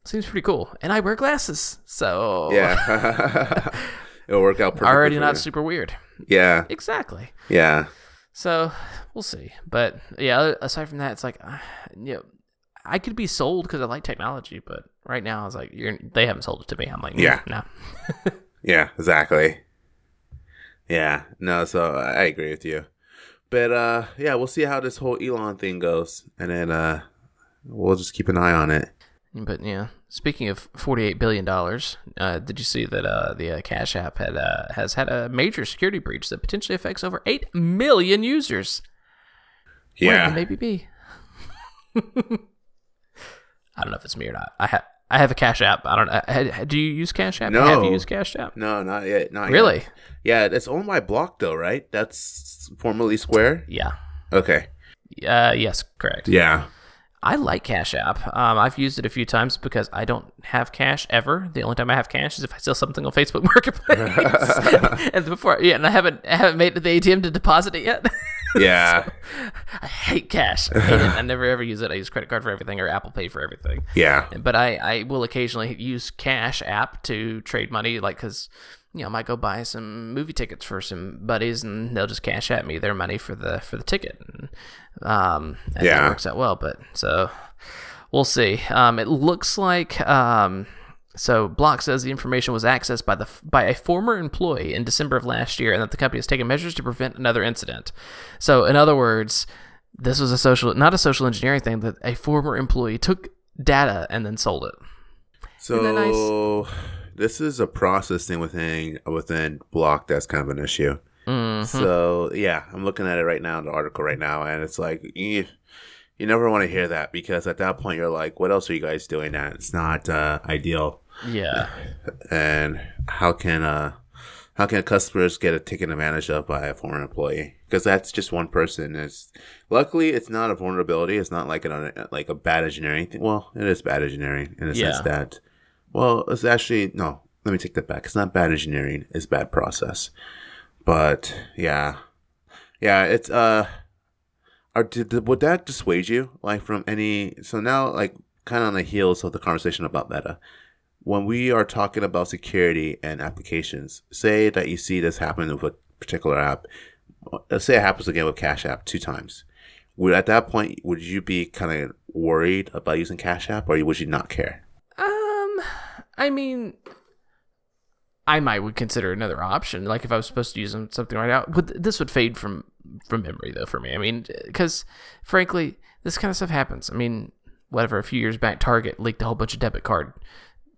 A: seems pretty cool. And I wear glasses, so
B: Yeah. <laughs> <laughs> It'll work out perfectly.
A: already not
B: you.
A: super weird.
B: Yeah.
A: Exactly.
B: Yeah.
A: So we'll see. But yeah, aside from that, it's like, uh, you know, I could be sold because I like technology, but right now I was like, you're they haven't sold it to me. I'm like,
B: Yeah.
A: no. <laughs>
B: Yeah, exactly. Yeah, no, so I agree with you. But uh yeah, we'll see how this whole Elon thing goes and then uh we'll just keep an eye on it.
A: But yeah, speaking of forty-eight billion dollars, uh, did you see that uh, the uh, Cash App had uh, has had a major security breach that potentially affects over eight million users?
B: Yeah.
A: maybe be. <laughs> I don't know if it's me or not. I have I have a Cash App. I don't. I, do you use Cash App?
B: No.
A: Have you used Cash App?
B: No, not yet. Not
A: Really?
B: Yet. Yeah, it's owned by Block though, right? That's formerly Square.
A: Yeah.
B: Okay.
A: Uh, yes, correct.
B: Yeah.
A: I like Cash App. Um, I've used it a few times because I don't have cash ever. The only time I have cash is if I sell something on Facebook <laughs> Marketplace. <laughs> and before, yeah, and I haven't I haven't made it to the ATM to deposit it yet. <laughs>
B: Yeah.
A: I hate cash. I hate it. I never ever use it. I use credit card for everything or Apple Pay for everything.
B: yeah.
A: But I, I will occasionally use Cash App to trade money, like because you know I might go buy some movie tickets for some buddies, and they'll just cash at me their money for the for the ticket. And, um, and
B: Yeah.
A: that works out well. But so we'll see. Um, it looks like um. So Block says the information was accessed by the by a former employee in December of last year, and that the company has taken measures to prevent another incident. So, in other words, this was a social, not a social engineering thing, that a former employee took data and then sold it.
B: So
A: Isn't that
B: this is a process thing within within Block that's kind of an issue.
A: Mm-hmm.
B: So yeah, I'm looking at it right now, the article right now, and it's like you, you never want to hear that because at that point you're like, what else are you guys doing? That it's not uh, ideal,
A: Yeah, <laughs>
B: and how can uh how can customers get taken advantage of by a former employee? Because that's just one person. It's luckily it's not a vulnerability. It's not like an like a bad engineering thing. Well, it is bad engineering in the
A: Yeah.
B: sense that well, it's actually no. Let me take that back. It's not bad engineering. It's bad process. But yeah, yeah. It's uh, are did, would that dissuade you like from any? So now, like, kind of on the heels of the conversation about Meta, when we are talking about security and applications, say that you see this happen with a particular app. Let's say it happens again with Cash App two times. Would at that point would you be kind of worried about using Cash App, or would you not care?
A: I mean, I might would consider another option. Like if I was supposed to use something right now, would this would fade from from memory though for me. I mean, because frankly, this kind of stuff happens. I mean, whatever. A few years back, Target leaked a whole bunch of debit card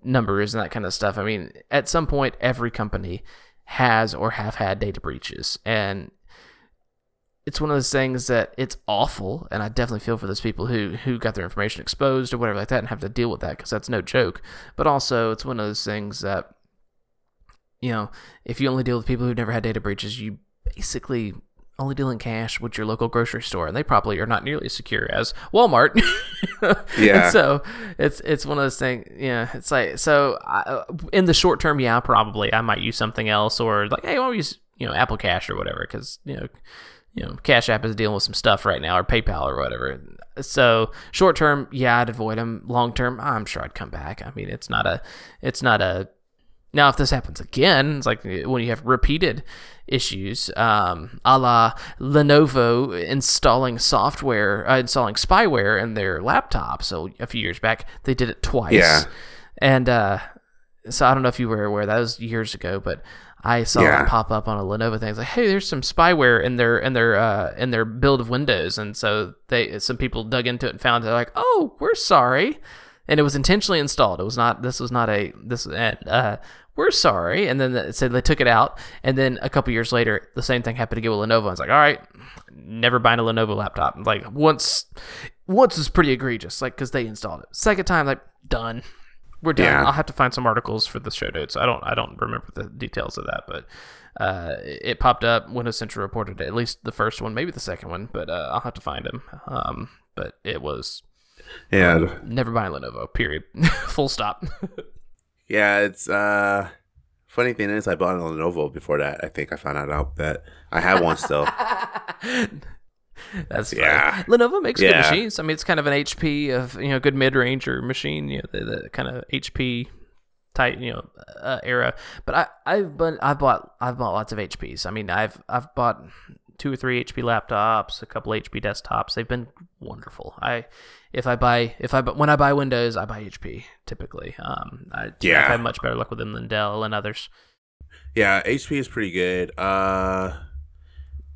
A: numbers and that kind of stuff. I mean, at some point, every company has or have had data breaches, and it's one of those things that it's awful, and I definitely feel for those people who who got their information exposed or whatever like that, and have to deal with that because that's no joke. But also, it's one of those things that you know, if you only deal with people who've never had data breaches, you basically only deal in cash with your local grocery store, and they probably are not nearly as secure as Walmart. <laughs>
B: Yeah.
A: And so it's it's one of those things. Yeah, it's like so I, in the short term, yeah, probably I might use something else, or like, hey, we use you know Apple Cash or whatever, because you know. You know, Cash App is dealing with some stuff right now, or PayPal or whatever. So short term, yeah, I'd avoid them. Long term, I'm sure I'd come back. I mean, it's not a, it's not a now, if this happens again, it's like when you have repeated issues, um, a la Lenovo installing software, uh, installing spyware in their laptop. So a few years back, they did it twice.
B: Yeah.
A: And uh, so I don't know if you were aware that was years ago, but I saw
B: Yeah.
A: that pop up on a Lenovo thing. It's like, hey, there's some spyware in their in their uh, in their build of Windows, and so they some people dug into it and found it. Like, oh, we're sorry and it was intentionally installed. It was not. This was not a this. And uh, we're sorry. And then it said they took it out. And then a couple years later, the same thing happened again with Lenovo. I was like, all right, never buying a Lenovo laptop. Like once, once is pretty egregious. Like because they installed it. Second time, like done. We're done.
B: Yeah.
A: I'll have to find some articles for the show notes. I don't. I don't remember the details of that, but uh, it popped up. Windows Central reported it, at least the first one, maybe the second one, but uh, I'll have to find them. Um, but it was
B: Yeah,
A: never buying Lenovo. Period. <laughs> Full stop. <laughs>
B: yeah. It's uh, funny thing is, I bought a Lenovo before that. I think I found out that I have one still. <laughs> <laughs>
A: That's funny.
B: Yeah.
A: Lenovo makes good machines. I mean, it's kind of an HP of you know good mid range or machine. You know, the, the kind of HP type you know uh, era. But I I've been I bought I've bought lots of HPs. I mean, I've I've bought two or three HP laptops, a couple HP desktops. They've been wonderful. I if I buy if I when I buy Windows, I buy HP typically. Um, I,
B: Yeah.
A: I've had much better luck with them than Dell and others.
B: Yeah, HP is pretty good. Uh,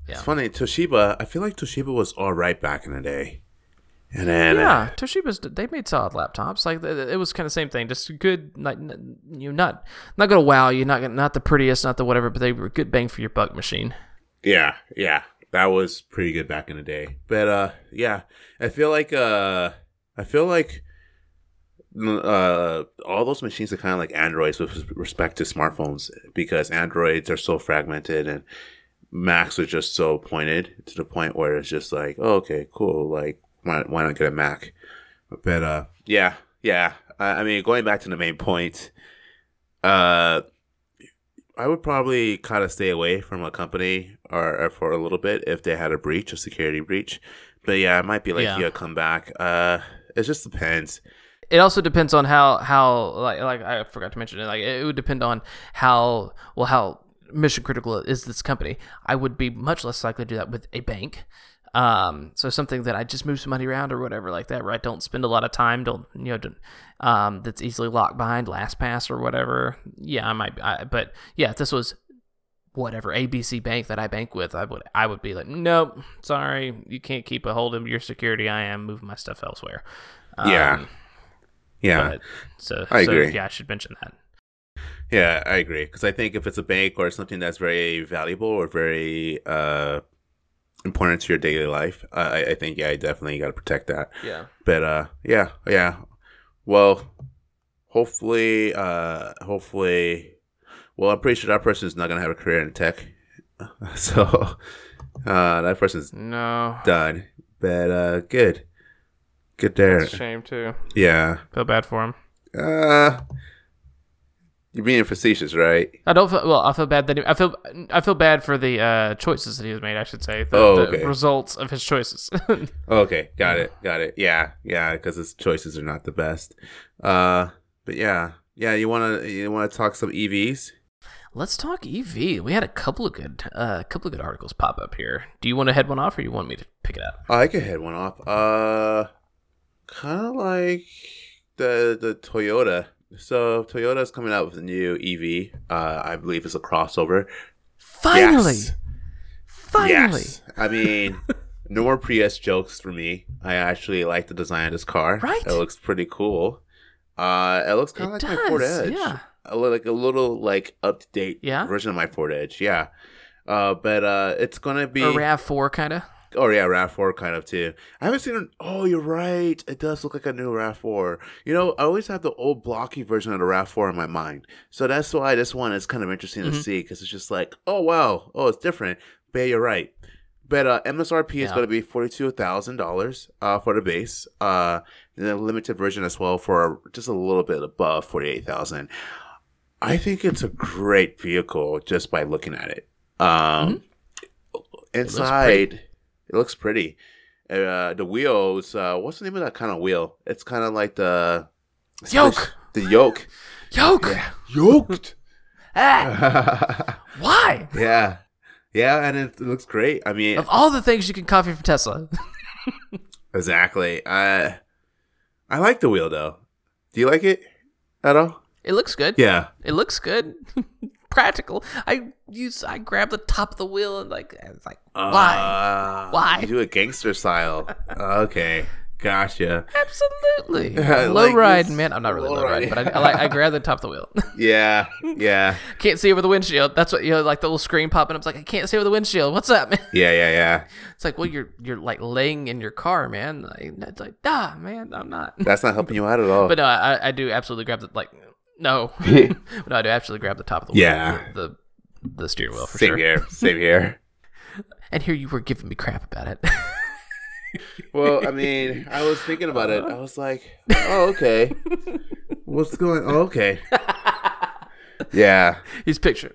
A: Yeah.
B: it's funny. Toshiba. I feel like Toshiba was all right back in the day, and then uh,
A: yeah, Toshiba's they made solid laptops. Like it was kind of same thing, just good. Like you not not gonna wow you, not not the prettiest, not the whatever, but they were good bang for your buck machine.
B: Yeah, yeah. That was pretty good back in the day. But uh yeah, I feel like uh I feel like uh all those machines are kind of like androids with respect to smartphones because androids are so fragmented and macs are just so pointed to the point where it's just like oh, okay cool like why, why not get a mac but uh yeah yeah I, I mean going back to the main point uh I would probably kind of stay away from a company or, or for a little bit if they had a breach, a security breach. But yeah, it might be like
A: Yeah.
B: come back. Uh, it just depends.
A: It also depends on how how like like I forgot to mention it. Like it would depend on how well how mission critical is this company. I would be much less likely to do that with a bank. Um, so something that I just move some money around or whatever like that, right? Don't spend a lot of time. Don't you know? Don't, um, that's easily locked behind LastPass or whatever. Yeah, I might. I, but yeah, if this was whatever ABC bank that I bank with, I would I would be like, nope, sorry, you can't keep a hold of your security. I am moving my stuff elsewhere.
B: Yeah.
A: Um,
B: Yeah,
A: but, so
B: I
A: so,
B: agree.
A: yeah, I should mention that.
B: Yeah, I agree. Because I think if it's a bank or something that's very valuable or very uh important to your daily life, I, I think yeah, I definitely got to protect that.
A: Yeah.
B: But uh, yeah, yeah. Well, hopefully, uh, hopefully, well, I'm pretty sure that person is not gonna have a career in tech, <laughs> so uh, that person's
A: No.
B: done. But uh, good, good there.
A: Shame too.
B: Yeah.
A: Feel bad for him.
B: Uh, you're being facetious, right?
A: I don't feel well. I feel bad that he, I feel I feel bad for the uh, choices that he has made. I should say the,
B: Oh,
A: the results of his choices. <laughs>
B: Okay, got it, got it. Yeah, yeah, because his choices are not the best. Uh, but yeah, yeah. You wanna you wanna talk some EVs?
A: Let's talk EV. We had a couple of good uh, a couple of good articles pop up here. Do you want to head one off, or you want me to pick it up?
B: Oh, I could head one off. Uh, kind of like the the Toyota. So Toyota is coming out with a new EV. Uh, I believe it's a crossover.
A: Finally,
B: Yes.
A: finally,
B: Yes. I mean, <laughs> no more Prius jokes for me. I actually like the design of this car.
A: Right?
B: It looks pretty cool. Uh, it looks kind of like my Ford Edge.
A: yeah.
B: A li- like a little like up to date
A: Yeah?
B: version of my Ford Edge. Yeah. Uh, but uh, it's gonna be
A: or Rav Four kind of.
B: Oh yeah, Rav Four kind of too. I haven't seen. An, oh, you're right. It does look like a new Rav Four. You know, I always have the old blocky version of the Rav Four in my mind, so that's why this one is kind of interesting to
A: Mhm.
B: see because it's just like, oh wow, oh it's different. But yeah, you're right. But uh, MSRP is going to be forty two thousand dollars uh, for the base. Uh, and the limited version as well for just a little bit above forty eight thousand. I think it's a great vehicle just by looking at it. Um, inside, it looks pretty. Uh, the wheels. Uh, what's the name of that kind of wheel? It's kind of like the
A: Yoke.
B: The yoke. <laughs>
A: Yoke. <laughs>
B: Yoked.
A: Ah, <laughs> why?
B: yeah, yeah, and it, looks great. I mean,
A: Of all the things you can copy from Tesla,
B: exactly. I I like the wheel though. Do you like it at all?
A: it looks good.
B: Yeah.
A: It looks good. Practical. I use. I grab the top of the wheel and like. It's like why?
B: Uh,
A: Why?
B: You do it gangster style. okay. Gotcha.
A: Absolutely. <laughs> Low
B: like
A: ride,
B: this.
A: man. I'm not really
B: Low
A: low ride,
B: riding.
A: but I, I like I <laughs> grab the top of the wheel. <laughs>
B: Yeah, yeah,
A: can't see over the windshield. That's what you know, like the little screen popping up. It's like I can't see over the windshield. What's up, man?
B: yeah, yeah, yeah.
A: It's like, well, you're you're like laying in your car, man. Like, it's like, nah, man, I'm not.
B: That's not helping you out at all.
A: But no, I, I do absolutely grab the like, no, <laughs> <laughs> no, I do absolutely grab the top of the wheel,
B: Yeah.
A: the, the the steering wheel for
B: same
A: sure.
B: here. Same here. <laughs>
A: And here you were giving me crap about it.
B: Well, I mean, I was thinking about it. I was like, oh, okay. What's going? Oh, okay. Yeah,
A: He's pictured.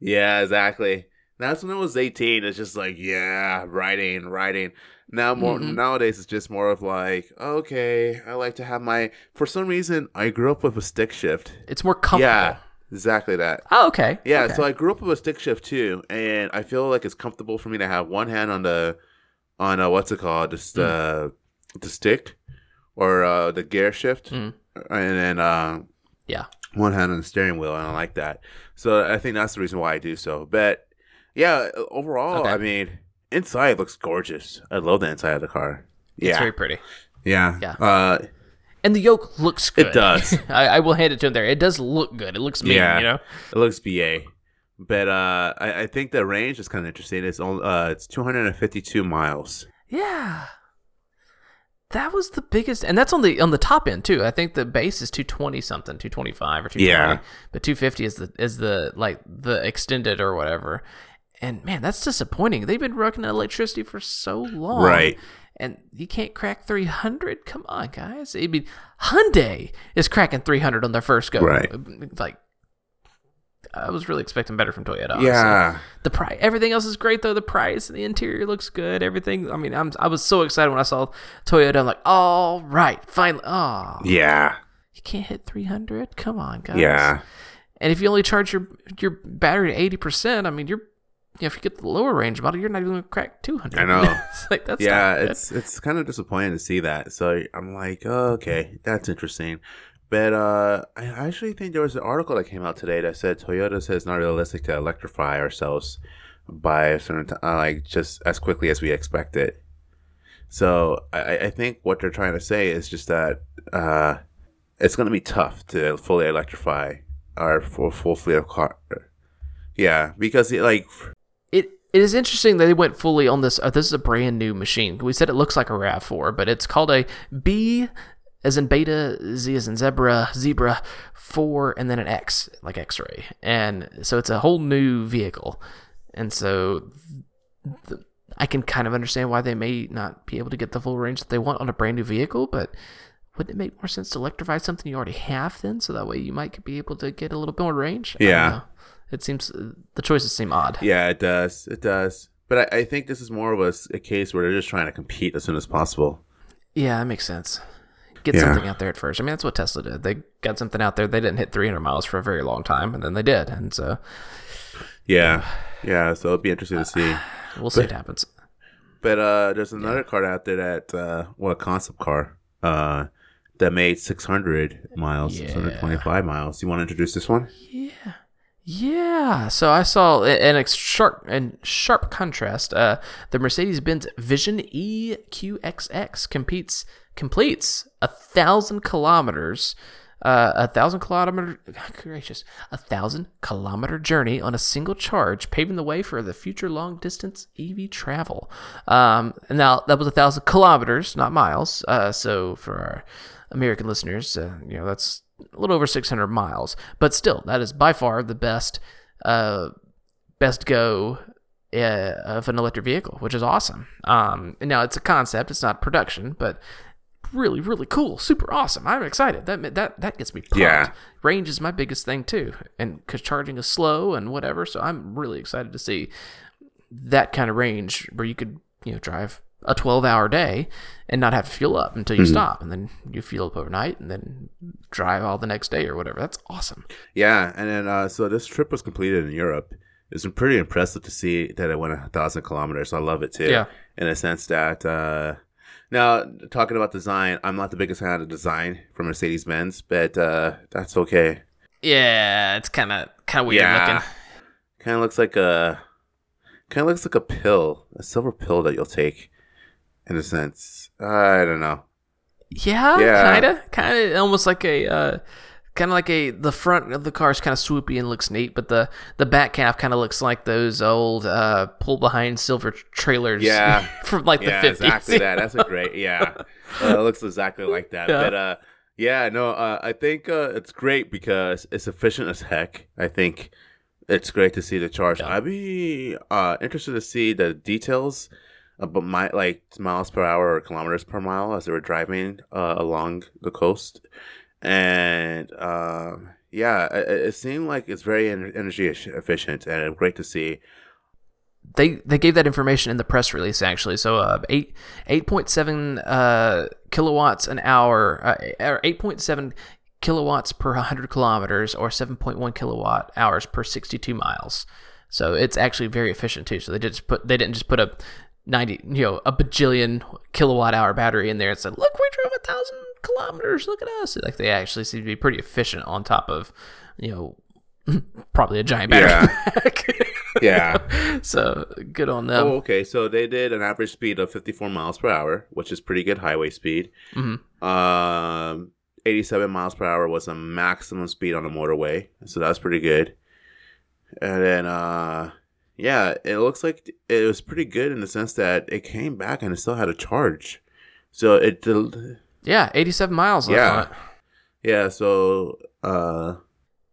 B: yeah, exactly. That's when I was eighteen. It's just like, yeah, writing, writing. Now more
A: Mhm.
B: nowadays, it's just more of like, okay, I like to have my. For some reason, I grew up with a stick shift.
A: It's more comfortable.
B: Yeah, exactly that.
A: Oh, okay.
B: Yeah,
A: Okay.
B: so I grew up with a stick shift too, and I feel like it's comfortable for me to have one hand on the, on uh, what's it called, just uh, the stick, or uh, the gear shift,
A: Mm.
B: and then uh,
A: Yeah.
B: one hand on the steering wheel, and I like that. So I think that's the reason why I do so. But yeah, overall,
A: Okay.
B: I mean, inside looks gorgeous. I love the inside of the car. Yeah.
A: It's very pretty.
B: yeah,
A: Yeah.
B: Uh,
A: And the yoke looks good.
B: It does. <laughs>
A: I, I will hand it to him there. It does look good. It looks mean,
B: Yeah.
A: you know?
B: It looks BA. But uh, I, I think the range is kind of interesting. It's only uh, it's 252 miles.
A: Yeah. That was the biggest and that's on the on the top end too. I think the base is 220 something, 225 or 220.
B: Yeah.
A: But 250 is the is the like the extended or whatever. And man, that's disappointing. They've been running electricity for so long.
B: Right.
A: And you can't crack 300? Come on, guys. I mean, Hyundai is cracking 300 on their first go.
B: Right.
A: Like I was really expecting better from Toyota.
B: Yeah,
A: The price, everything else is great though. The price, the interior looks good. Everything. I mean, I'm I was so excited when I saw Toyota. I'm like, all right, finally. Oh,
B: yeah,
A: you can't hit 300. Come on, guys.
B: yeah,
A: And if you only charge your your battery to 80 percent, I mean, you're know, if you get the lower range model, you're not even gonna crack 200.
B: I know. <laughs>
A: it's like that's
B: yeah. It's it's kind of disappointing to see that. So I'm like, oh, okay, that's interesting. But uh, I actually think there was an article that came out today that said Toyota says it's not realistic to electrify ourselves by a certain time, uh, like just as quickly as we expect it. So I, I think what they're trying to say is just that uh, it's going to be tough to fully electrify our full, full fleet of car. Yeah, because like
A: It is interesting that they went fully on this. Uh, this is a brand new machine. We said it looks like a Rav Four, but it's called a B as in beta, Z as in zebra, zebra four, and then an X like X-ray, and so it's a whole new vehicle, and so. th- I can kind of understand why they may not be able to get the full range that they want on a brand new vehicle, but wouldn't it make more sense to electrify something you already have then, so that way you might be able to get a little bit more range?
B: Yeah.
A: It seems the choices seem odd.
B: Yeah, it does. It does. But I, I think this is more of a case where they're just trying to compete as soon as possible.
A: Yeah, that makes sense. Get
B: Yeah.
A: something out there at first. I mean, that's what Tesla did. They got something out there. They didn't hit 300 miles for a very long time, and then they did. And so
B: Yeah. Yeah, so it'll be interesting to see. <sighs>
A: we'll see what happens.
B: But uh there's another car out there that uh well a concept car uh that made 600 miles,
A: Yeah.
B: 625 miles. You want to introduce this one?
A: Yeah. Yeah. So I saw in a sharp and sharp contrast, uh, the Mercedes-Benz Vision EQXX competes completes a thousand kilometers, uh, a thousand kilometer <laughs> gracious, a thousand kilometer journey on a single charge, paving the way for the future long distance EV travel. Um, now that was a thousand kilometers, not miles. Uh, so for our American listeners, uh, you know that's a little over 600 miles, but still, that is by far the best, uh, best go uh, of an electric vehicle, which is awesome. Um, and now it's a concept; it's not production, but really, really cool, super awesome. I'm excited. That that that gets me pumped.
B: Yeah.
A: Range is my biggest thing too, and because charging is slow and whatever, so I'm really excited to see that kind of range where you could you know drive a 12 hour day and not have to fuel up until you stop and then you fuel up overnight and then drive all the next day or whatever that's awesome
B: Yeah, and then uh so this trip was completed in Europe. It's been pretty impressive to see that it went a thousand kilometers. so I love it too.
A: Yeah.
B: In a sense that uh now talking about design, I'm not the biggest fan of design for Mercedes Benz, but uh that's okay.
A: yeah it's kind of kind of weird
B: Yeah.
A: looking
B: Kind of looks like a kind of looks like a pill, a silver pill that you'll take, in a sense. I don't know.
A: Yeah,
B: Yeah.
A: kind of, kind of, almost like a, uh, kind of like a. The front of the car is kind of swoopy and looks neat, but the the back half kind of looks like those old uh, pull behind silver trailers.
B: Yeah. <laughs>
A: from like
B: yeah,
A: the fifties.
B: exactly that. That's a <laughs> great. Yeah, uh, it looks exactly like that.
A: Yeah.
B: But uh, yeah, no, uh, I think uh, it's great because it's efficient as heck. I think it's great to see the charge.
A: Yeah.
B: I'd be uh interested to see the details about my like miles per hour or kilometers per mile as they were driving uh, along the coast, and um. Yeah, it, it seemed like it's very energy efficient, and great to see.
A: they they gave that information in the press release actually. So uh, eight eight point seven uh, kilowatts an hour, uh, or eight point seven kilowatts per hundred kilometers, or seven point one kilowatt hours per sixty two miles. So it's actually very efficient too. So they just put they didn't just put a ninety you know a bajillion kilowatt hour battery in there and said, look, we drove a thousand kilometers. Look at us. Like they actually seem to be pretty efficient on top of you know <laughs> probably a giant battery.
B: Yeah.
A: pack. <laughs>
B: Yeah.
A: so good on them.
B: oh, okay. So they did an average speed of 54 miles per hour, which is pretty good highway speed.
A: Mhm.
B: Um, 87 miles per hour was a maximum speed on the motorway, so that's pretty good. And then, uh, yeah, it looks like it was pretty good in the sense that it came back and it still had a charge. So it, del-
A: Yeah, 87 miles.
B: Yeah. yeah. So, uh,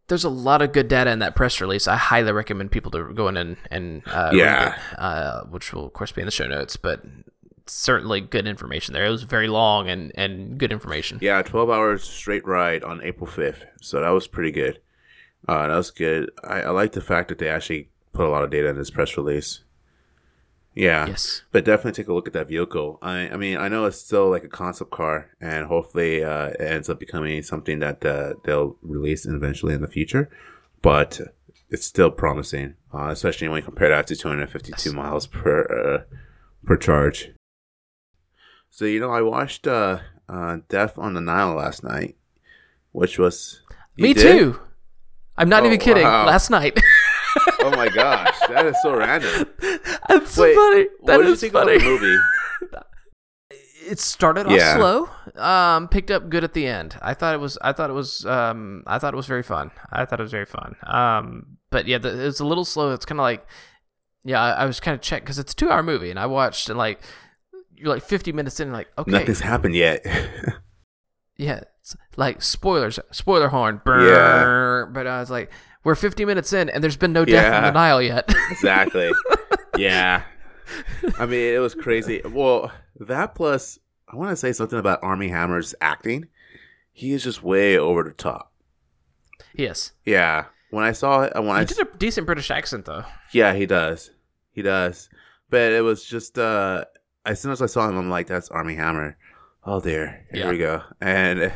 A: There's a lot of good data in that press release. I highly recommend people to go in and, and uh,
B: Yeah.
A: it, uh, which will, of course, be in the show notes, but certainly good information there. It was very long and, and good information.
B: Yeah, 12 hours straight ride on April 5th. So that was pretty good. Uh, that was good. I, I like the fact that they actually put a lot of data in this press release. Yeah.
A: Yes.
B: But definitely take a look at that vehicle. I, I mean, I know it's still like a concept car, and hopefully uh, it ends up becoming something that uh, they'll release eventually in the future. But it's still promising, uh, especially when you compare that to 252 miles per uh, per charge. So you know, I watched uh, uh, Death on the Nile last night, which was
A: Me
B: did?
A: too. I'm not
B: Oh,
A: even kidding.
B: wow.
A: Last night. <laughs>
B: Oh my gosh, that is so random.
A: That's so
B: Wait,
A: funny. That
B: what did you
A: is
B: think
A: funny.
B: about the movie? <laughs>
A: it started off
B: Yeah.
A: slow um picked up good at the end i thought it was i thought it was um i thought it was very fun i thought it was very fun um but yeah the, it was a little slow it's kind of like yeah I, I was kind of checked because it's a two hour movie and i watched and like you're like 50 minutes in like okay
B: Nothing's happened yet. <laughs>
A: yeah it's like spoilers spoiler horn brr, but i was like we're 50 minutes in and there's been no death in
B: Yeah.
A: the nile yet <laughs>
B: exactly. yeah. <laughs> I mean, it was crazy. Well, that plus, I want to say something about Armie Hammer's acting. He is just way over the top.
A: yes
B: Yeah. When I saw it, when I
A: did a decent british accent though
B: yeah, he does, he does. But it was just uh, as soon as I saw him, I'm like, that's Armie Hammer. Oh dear, here
A: Yeah.
B: we go. And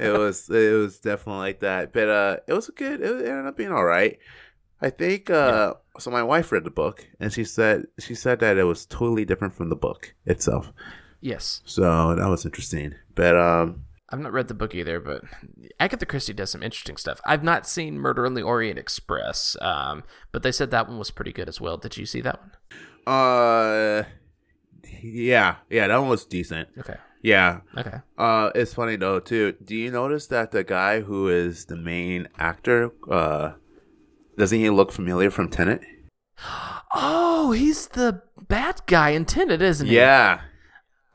B: it was it was definitely like that. But uh, it was good. It ended up being all right. I think uh, so. My wife read the book, and she said she said that it was totally different from the book itself.
A: yes
B: So that was interesting. But um,
A: I've not read the book either, but Agatha Christie does some interesting stuff. I've not seen Murder on the Orient Express, um, but they said that one was pretty good as well. Did you see that one?
B: uh, yeah, yeah, that one was decent.
A: Okay.
B: Yeah,
A: Okay.
B: Uh, it's funny though too. Do you notice that the guy who is the main actor, uh, doesn't he look familiar from Tenet?
A: Oh, he's the bad guy in Tenet, isn't he?
B: Yeah,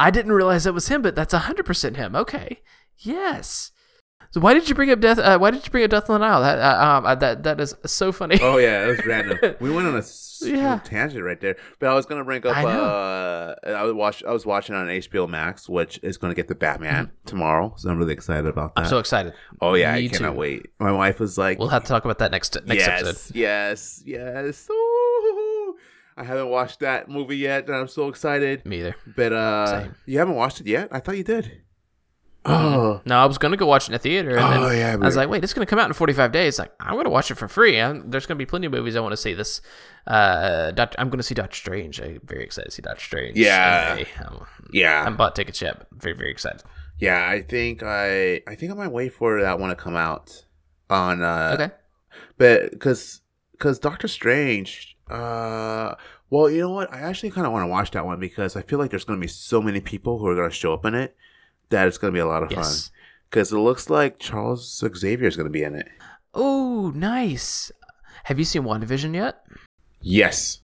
A: I didn't realize that was him, but that's hundred percent him. Okay. Yes. So why did you bring up death? Uh, why did you bring up Death on the Nile? That uh, um, uh, that that is so funny.
B: Oh yeah, it was random. <laughs> We went on a
A: Yeah.
B: tangent right there. But I was gonna bring up.
A: I.
B: Uh, I was watch. I was watching on HBO Max, which is gonna get the Batman tomorrow. So I'm really excited about that.
A: Mm-hmm. I'm so excited.
B: oh yeah, I
A: Me
B: cannot
A: too.
B: wait. My wife was like,
A: We'll have to talk about that next next
B: yes,
A: episode.
B: yes, yes. Ooh. I haven't watched that movie yet, and I'm so excited.
A: Me either.
B: But uh,
A: Same.
B: you haven't watched it yet? I thought you did. Oh,
A: No, I was gonna go watch it in the theater, and
B: Oh,
A: then
B: yeah,
A: I was like, "Wait, it's gonna come out in 45 days." Like, I'm gonna watch it for free. i there's gonna be plenty of movies I want to see. This, uh, Doctor, I'm gonna see Doctor Strange. I'm very excited to see Doctor Strange.
B: Yeah.
A: in May. Um, I
B: yeah,
A: bought tickets yet. Very, very excited.
B: yeah. I think I, I think I might wait for that one to come out on. Uh,
A: Okay.
B: But because because Doctor Strange, uh, Well, you know what? I actually kind of want to watch that one because I feel like there's going to be so many people who are going to show up in it that it's going to be a lot of
A: Yes.
B: fun. Because it looks like Charles Xavier is going to be in it.
A: Oh, nice. Have you seen WandaVision yet?
B: Yes.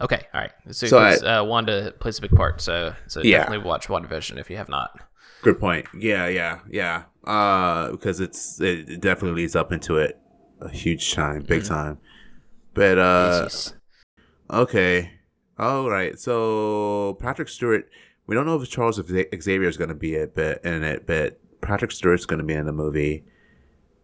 A: Okay, all right. So,
B: So
A: 'cause, uh, Wanda plays a big part, so so
B: Yeah.
A: definitely watch WandaVision if you have not.
B: Good point. Yeah, yeah, yeah. Uh, because it's it it definitely leads up into it a huge time, big time. But uh,
A: Jesus.
B: okay, all right. So Patrick Stewart, we don't know if Charles Xavier is going to be it, but in it, but Patrick Stewart's going to be in the movie,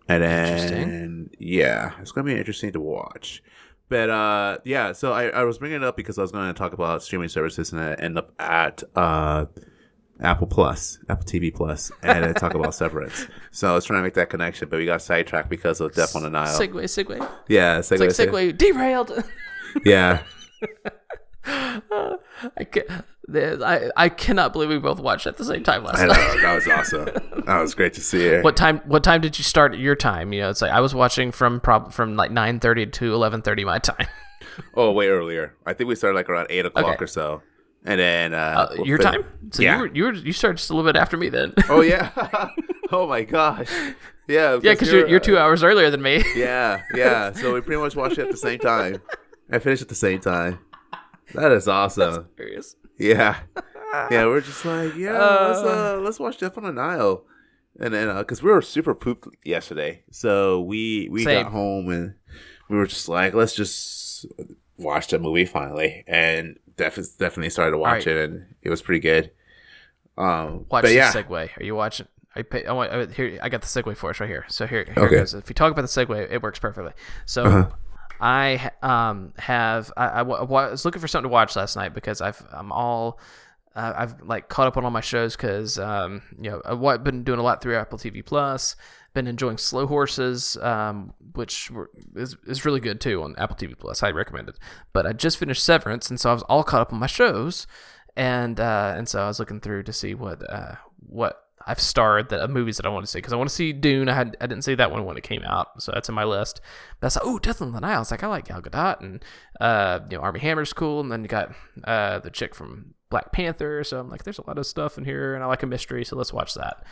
B: and then yeah, it's going to be interesting to watch. But uh, yeah, so I, I was bringing it up because I was going to talk about streaming services, and I end up at uh, Apple Plus, Apple TV Plus, and I talk about <laughs> Severance. So I was trying to make that connection, but we got sidetracked because of Death on the Nile.
A: Segway, segway.
B: yeah,
A: It's like
B: segue.
A: Segway derailed. <laughs>
B: Yeah,
A: I, ca- the- I I cannot believe we both watched at the same time last
B: I know
A: night.
B: that was awesome. That was great to see it.
A: What time? What time did you start your time? You know, it's like I was watching from prob- from like nine thirty to eleven thirty my time. <laughs>
B: Oh, way earlier. I think we started like around eight o'clock
A: Okay.
B: or so, and then uh,
A: Uh,
B: we'll
A: your time? So
B: Yeah.
A: you were, you were you started just a little bit after me then.
B: Oh yeah. <laughs> <laughs> oh my gosh. Yeah.
A: yeah, because you're you're two hours earlier than me.
B: Yeah, yeah. So we pretty much watched it at the same time. I finished at the same time. That is <laughs> awesome.
A: Serious.
B: Yeah, yeah. We're just like, yeah, let's uh, let's watch Death on the Nile, and then because we were super pooped yesterday, so we we
A: Same.
B: got home and we were just like, let's just watch the movie finally, and def- definitely started to watch
A: All
B: it, and it was pretty good. Um,
A: Watch
B: but
A: the
B: yeah,
A: segue. Are you watching? I pay, I want, uh, here. I got the segue for us right here. So here, here
B: Okay.
A: it goes. If you talk about the segue, it works perfectly. So
B: Uh-huh.
A: I um have I, I wa- wa- was looking for something to watch last night because I've I'm all uh, I've like caught up on all my shows because um you know I've been doing a lot through Apple TV Plus. Been enjoying Slow Horses, um, which were, is is really good too on Apple TV Plus. I recommend it. But I just finished Severance, and so I was all caught up on my shows, and uh, and so I was looking through to see what uh, what I've starred that uh, movies that I want to see because I want to see Dune. I had I didn't see that one when it came out, so that's in my list. That's like oh Death on the Nile. I was like I like Gal Gadot and uh, you know Armie Hammer's cool, and then you got uh, the chick from Black Panther. So I'm like there's a lot of stuff in here, and I like a mystery, so let's watch that.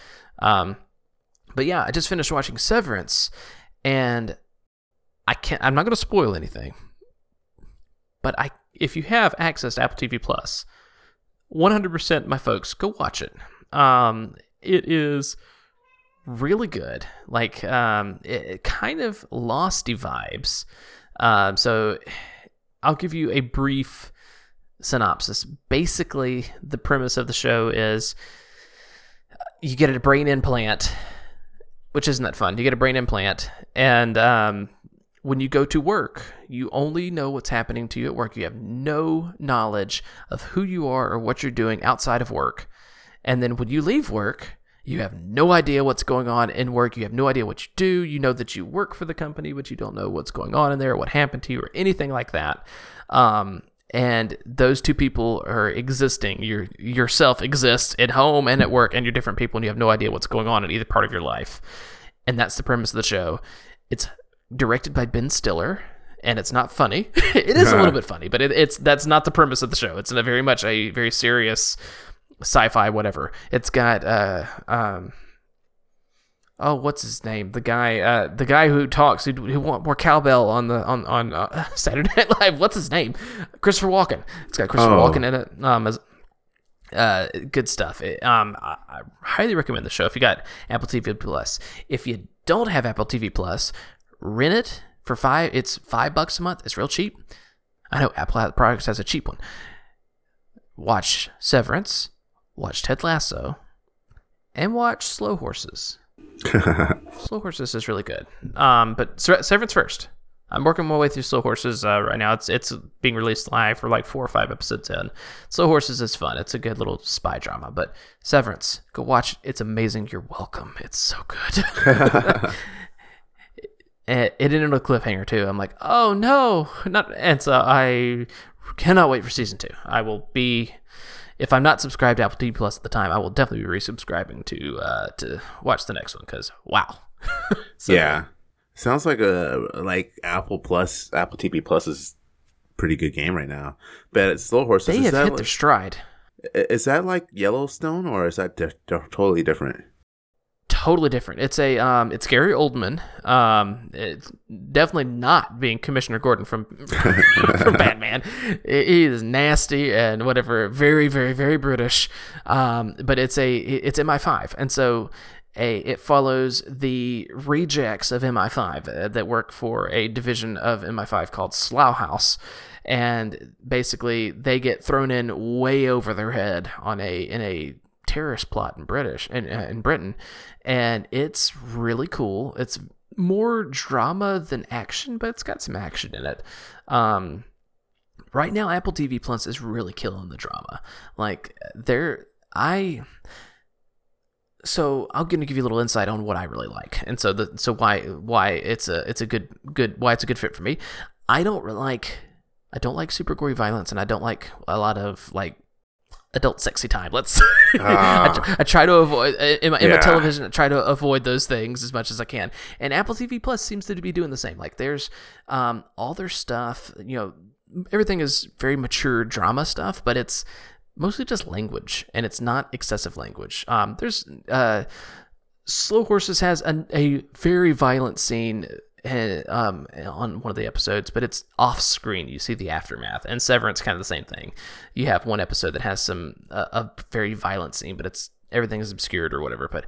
A: Um, but yeah, I just finished watching Severance, and I can't. I'm not going to spoil anything, but I if you have access to Apple TV Plus, 100% my folks go watch it. Um, it is really good. Like um, it, it kind of losty vibes. Um, so I'll give you a brief synopsis. Basically, the premise of the show is you get a brain implant, which isn't that fun. You get a brain implant, and um, when you go to work, you only know what's happening to you at work. You have no knowledge of who you are or what you're doing outside of work. And then when you leave work, you have no idea what's going on in work. You have no idea what you do. You know that you work for the company, but you don't know what's going on in there, what happened to you, or anything like that. Um, and those two people are existing. Your yourself exists at home and at work, and you're different people, and you have no idea what's going on in either part of your life. And that's the premise of the show. It's directed by Ben Stiller, and it's not funny. <laughs> it is a little bit funny, but it, it's that's not the premise of the show. It's a very much a very serious sci-fi whatever. It's got uh um oh what's his name the guy uh the guy who talks who, who want more cowbell on the on on uh, <laughs> Saturday Night Live. What's his name? Christopher Walken. It's got Christopher
B: Oh.
A: Walken in it. Um as uh, good stuff. It- um, I, I highly recommend the show if you got Apple TV Plus. If you don't have Apple TV Plus, rent it for five. It's five bucks a month. It's real cheap. I know Apple products has a cheap one. Watch Severance, watch Ted Lasso, and watch Slow Horses. <laughs> Slow Horses is really good. Um, but Severance first. I'm working my way through Slow Horses uh, right now. It's it's being released live for like four or five episodes in. Slow Horses is fun. It's a good little spy drama. But Severance, go watch it. It's amazing. You're welcome. It's so good. <laughs> it, it ended on a cliffhanger too. I'm like, oh no, not. And so I cannot wait for season two. I will be. If I'm not subscribed to Apple TV Plus at the time, I will definitely be resubscribing to uh, to watch the next one because wow, <laughs> So
B: yeah, sounds like a like Apple Plus, Apple TV Plus is pretty good game right now. But Slow Horses
A: They
B: is
A: have
B: that
A: hit
B: like,
A: their stride.
B: is that like Yellowstone or is that di- totally different?
A: Totally different. It's a um, it's Gary Oldman. Um, it's definitely not being Commissioner Gordon from <laughs> from Batman. He is nasty and whatever, very very very British. Um, but it's a it's MI5, and so. A, it follows the rejects of MI5 uh, that work for a division of MI5 called Slough House, and basically they get thrown in way over their head on a in a terrorist plot in British in, uh, in Britain, and it's really cool. It's more drama than action, but it's got some action in it. Um, right now, Apple TV Plus is really killing the drama. Like there, I. So I'm going to give you a little insight on what I really like, and so the so why why it's a it's a good good why it's a good fit for me. I don't like I don't like super gory violence, and I don't like a lot of like adult sexy time. Let's. <laughs> I, tr- I try to avoid in my, in my television. I try to avoid those things as much as I can. And Apple TV Plus seems to be doing the same. Like there's um, all their stuff. You know, everything is very mature drama stuff, but it's mostly just language, and it's not excessive language. Um, there's uh, Slow Horses has a, a very violent scene uh, um, on one of the episodes, but it's off screen. You see the aftermath, and Severance kind of the same thing. You have one episode that has some uh, a very violent scene, but it's everything is obscured or whatever. But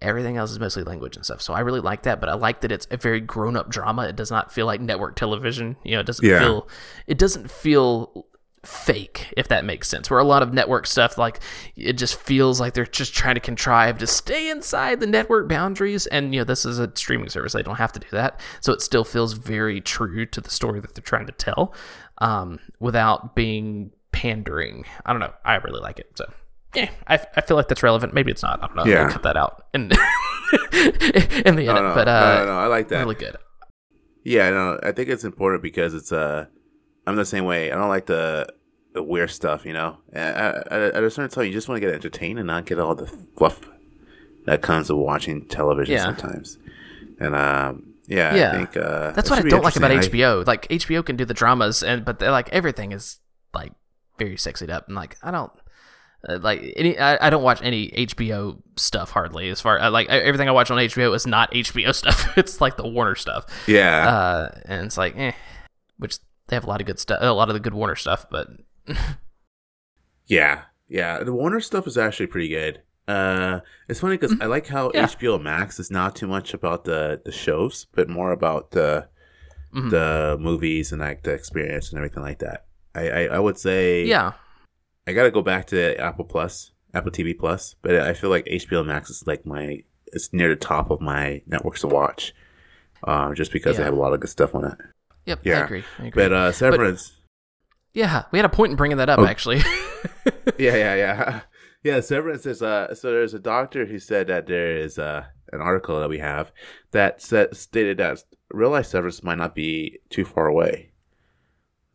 A: everything else is mostly language and stuff. So I really like that. But I like that it's a very grown up drama. It does not feel like network television. You know, it doesn't
B: Yeah.
A: feel it doesn't feel fake if that makes sense where a lot of network stuff like it just feels like they're just trying to contrive to stay inside the network boundaries. And you know this is a streaming service they don't have to do that. So it still feels very true to the story that they're trying to tell um, without being pandering. I don't know. I really like it. So yeah I, I feel like that's relevant. Maybe it's not. I don't know
B: Yeah.
A: Cut that out in, <laughs> in the edit
B: no,
A: but uh
B: no, no, I like that.
A: really good.
B: Yeah, no, I think it's important because it's uh, I'm the same way. I don't like the the weird stuff, you know. At, at, at a certain time, you just want to get entertained and not get all the fluff that comes with watching television
A: Yeah.
B: sometimes. And um, yeah,
A: Yeah.
B: I think uh,
A: That's what I don't like about
B: interesting. I-
A: HBO. Like HBO can do the dramas, and but they're like everything is like very sexied up, and like I don't uh, like any. I, I don't watch any HBO stuff hardly. As far uh, like everything I watch on HBO is not HBO <laughs> stuff. it's like the Warner stuff,
B: yeah,
A: uh, and it's like eh, which they have a lot of good stuff, a lot of the good Warner stuff, but <laughs>
B: yeah, yeah. The Warner stuff is actually pretty good. Uh, it's funny because I like how
A: Mm-hmm. Yeah.
B: HBO Max is not too much about the the shows, but more about the
A: Mhm.
B: the movies and like the experience and everything like that. I I, I would say
A: yeah,
B: I gotta go back to Apple Plus, Apple TV Plus, but I feel like HBO Max is like my it's near the top of my networks to watch, uh, just because they
A: Yeah.
B: have a lot of good stuff on it.
A: Yep, I agree. I agree.
B: But uh, Severance,
A: yeah, we had a point in bringing that up
B: Oh.
A: actually. <laughs>
B: yeah, yeah, yeah, <laughs> yeah. Severance is uh, so there's a doctor who said that there is uh, an article that we have that said stated that real life severance might not be too far away.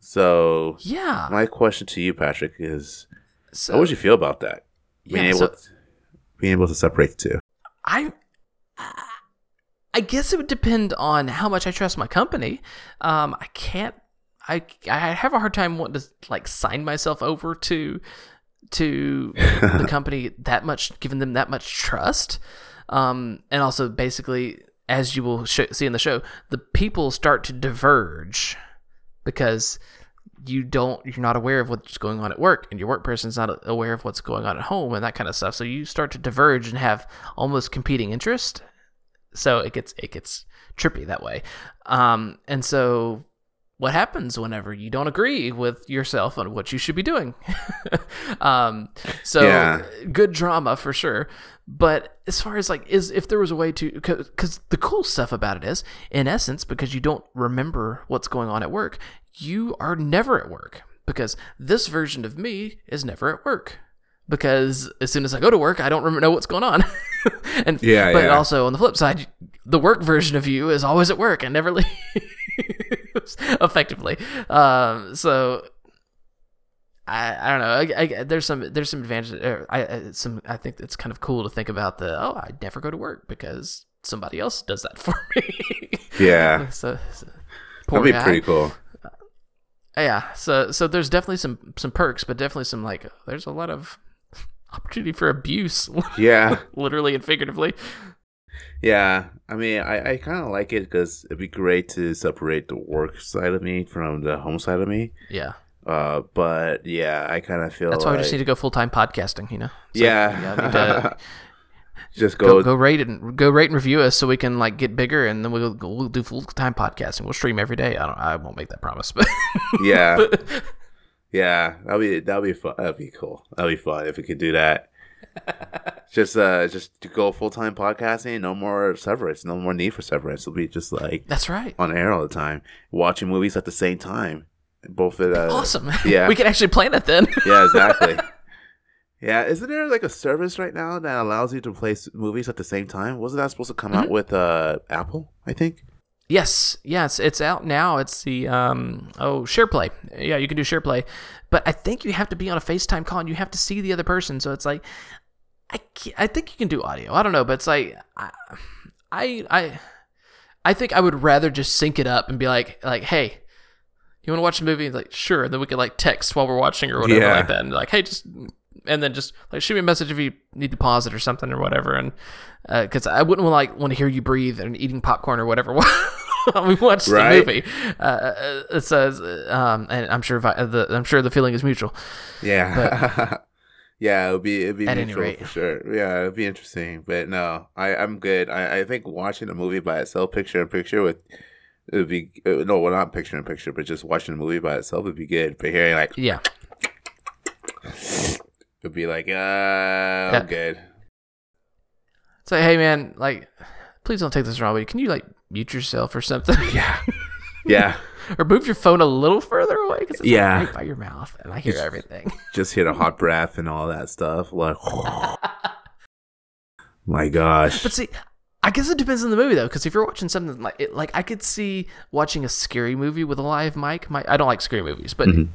B: So
A: yeah.
B: my question to you, Patrick, is
A: So,
B: how would you feel about that? Being
A: yeah,
B: able
A: so-
B: to, being able to separate the two.
A: I I guess it would depend on how much I trust my company. Um, I can't. I I have a hard time wanting to like sign myself over to to the <laughs> company that much, giving them that much trust. Um, and also basically, as you will sh- see in the show, the people start to diverge because you don't you're not aware of what's going on at work and your work person's not aware of what's going on at home and that kind of stuff so you start to diverge and have almost competing interest so it gets it gets trippy that way. Um and so what happens whenever you don't agree with yourself on what you should be doing? <laughs> Um so
B: Yeah.
A: good drama for sure. But as far as like is if there was a way to because the cool stuff about it is in essence because you don't remember what's going on at work you are never at work. Because this version of me is never at work. Because as soon as I go to work, I don't remember know what's going on. <laughs> <laughs> and
B: Yeah,
A: but
B: yeah.
A: also on the flip side, the work version of you is always at work and never <laughs> leaves effectively. Um, so I, I don't know. I, I, there's some there's some advantages. er, I, I some I think it's kind of cool to think about the oh I never go to work because somebody else does that <laughs> for me.
B: Yeah,
A: so, so-
B: that'd be
A: guy.
B: pretty cool.
A: yeah. So so there's definitely some some perks, but definitely some like there's a lot of opportunity for abuse, <laughs>
B: Yeah,
A: literally and figuratively.
B: yeah. I mean, I, I kind of like it because it'd be great to separate the work side of me from the home side of me.
A: Yeah.
B: Uh, but yeah, I kind of feel
A: That's why
B: like,
A: we just need to go full time podcasting. You know. Like,
B: yeah,
A: yeah, need to <laughs>
B: just
A: go
B: go,
A: go rate and go rate and review us so we can like get bigger and then we'll we'll do full time podcasting. We'll stream every day. I don't. I won't make that promise, but
B: yeah, <laughs> yeah. That'll be that'll be fun. That'd be cool. That'd be fun if we could do that. <laughs> just uh, just to go full time podcasting. No more severance. No more need for severance. It'll be just like
A: that's right.
B: on air all the time, watching movies at the same time. Both at uh,
A: Awesome. <laughs>
B: yeah.
A: we can actually plan it then. <laughs>
B: Yeah, exactly. yeah, isn't there like a service right now that allows you to play movies at the same time? Wasn't that supposed to come
A: Mm-hmm.
B: out with uh Apple? I think.
A: Yes, yes, it's out now. It's the um oh SharePlay. Yeah, you can do SharePlay, but I think you have to be on a FaceTime call and you have to see the other person. So it's like I I think you can do audio. I don't know, but it's like I I I, I think I would rather just sync it up and be like like hey. You want to watch the movie? Like, sure. And then we could like text while we're watching or whatever
B: Yeah.
A: like that, and like, hey, just and then just like shoot me a message if you need to pause it or something or whatever. And because I wouldn't like want to hear you breathe and eating popcorn or whatever <laughs> <laughs> we watch the movie. Uh, it says, um, and I'm sure vi- the I'm sure the feeling is mutual.
B: Yeah. <laughs> yeah, it would be it'd be
A: At any
B: mutual
A: rate.
B: for sure. Yeah, it'd be interesting. But no, I I'm good. I I think watching a movie by itself, picture in picture with. It would be uh, no, well, not picture in picture, but just watching a movie by itself would be good. But hearing like
A: Yeah,
B: it'd be like, uh, I'm good.
A: say, hey man, like, please don't take this wrong way. Can you like mute yourself or something?
B: Yeah, <laughs> yeah.
A: or move your phone a little further away because it's like,
B: Yeah.
A: right by your mouth and I hear
B: Just-
A: everything. <laughs>
B: just hit a hot breath and all that stuff. Like, <laughs> my gosh.
A: But see, I guess it depends on the movie though, because if you're watching something like it, like I could see watching a scary movie with a live mic. My, I don't like scary movies, but
B: Mhm.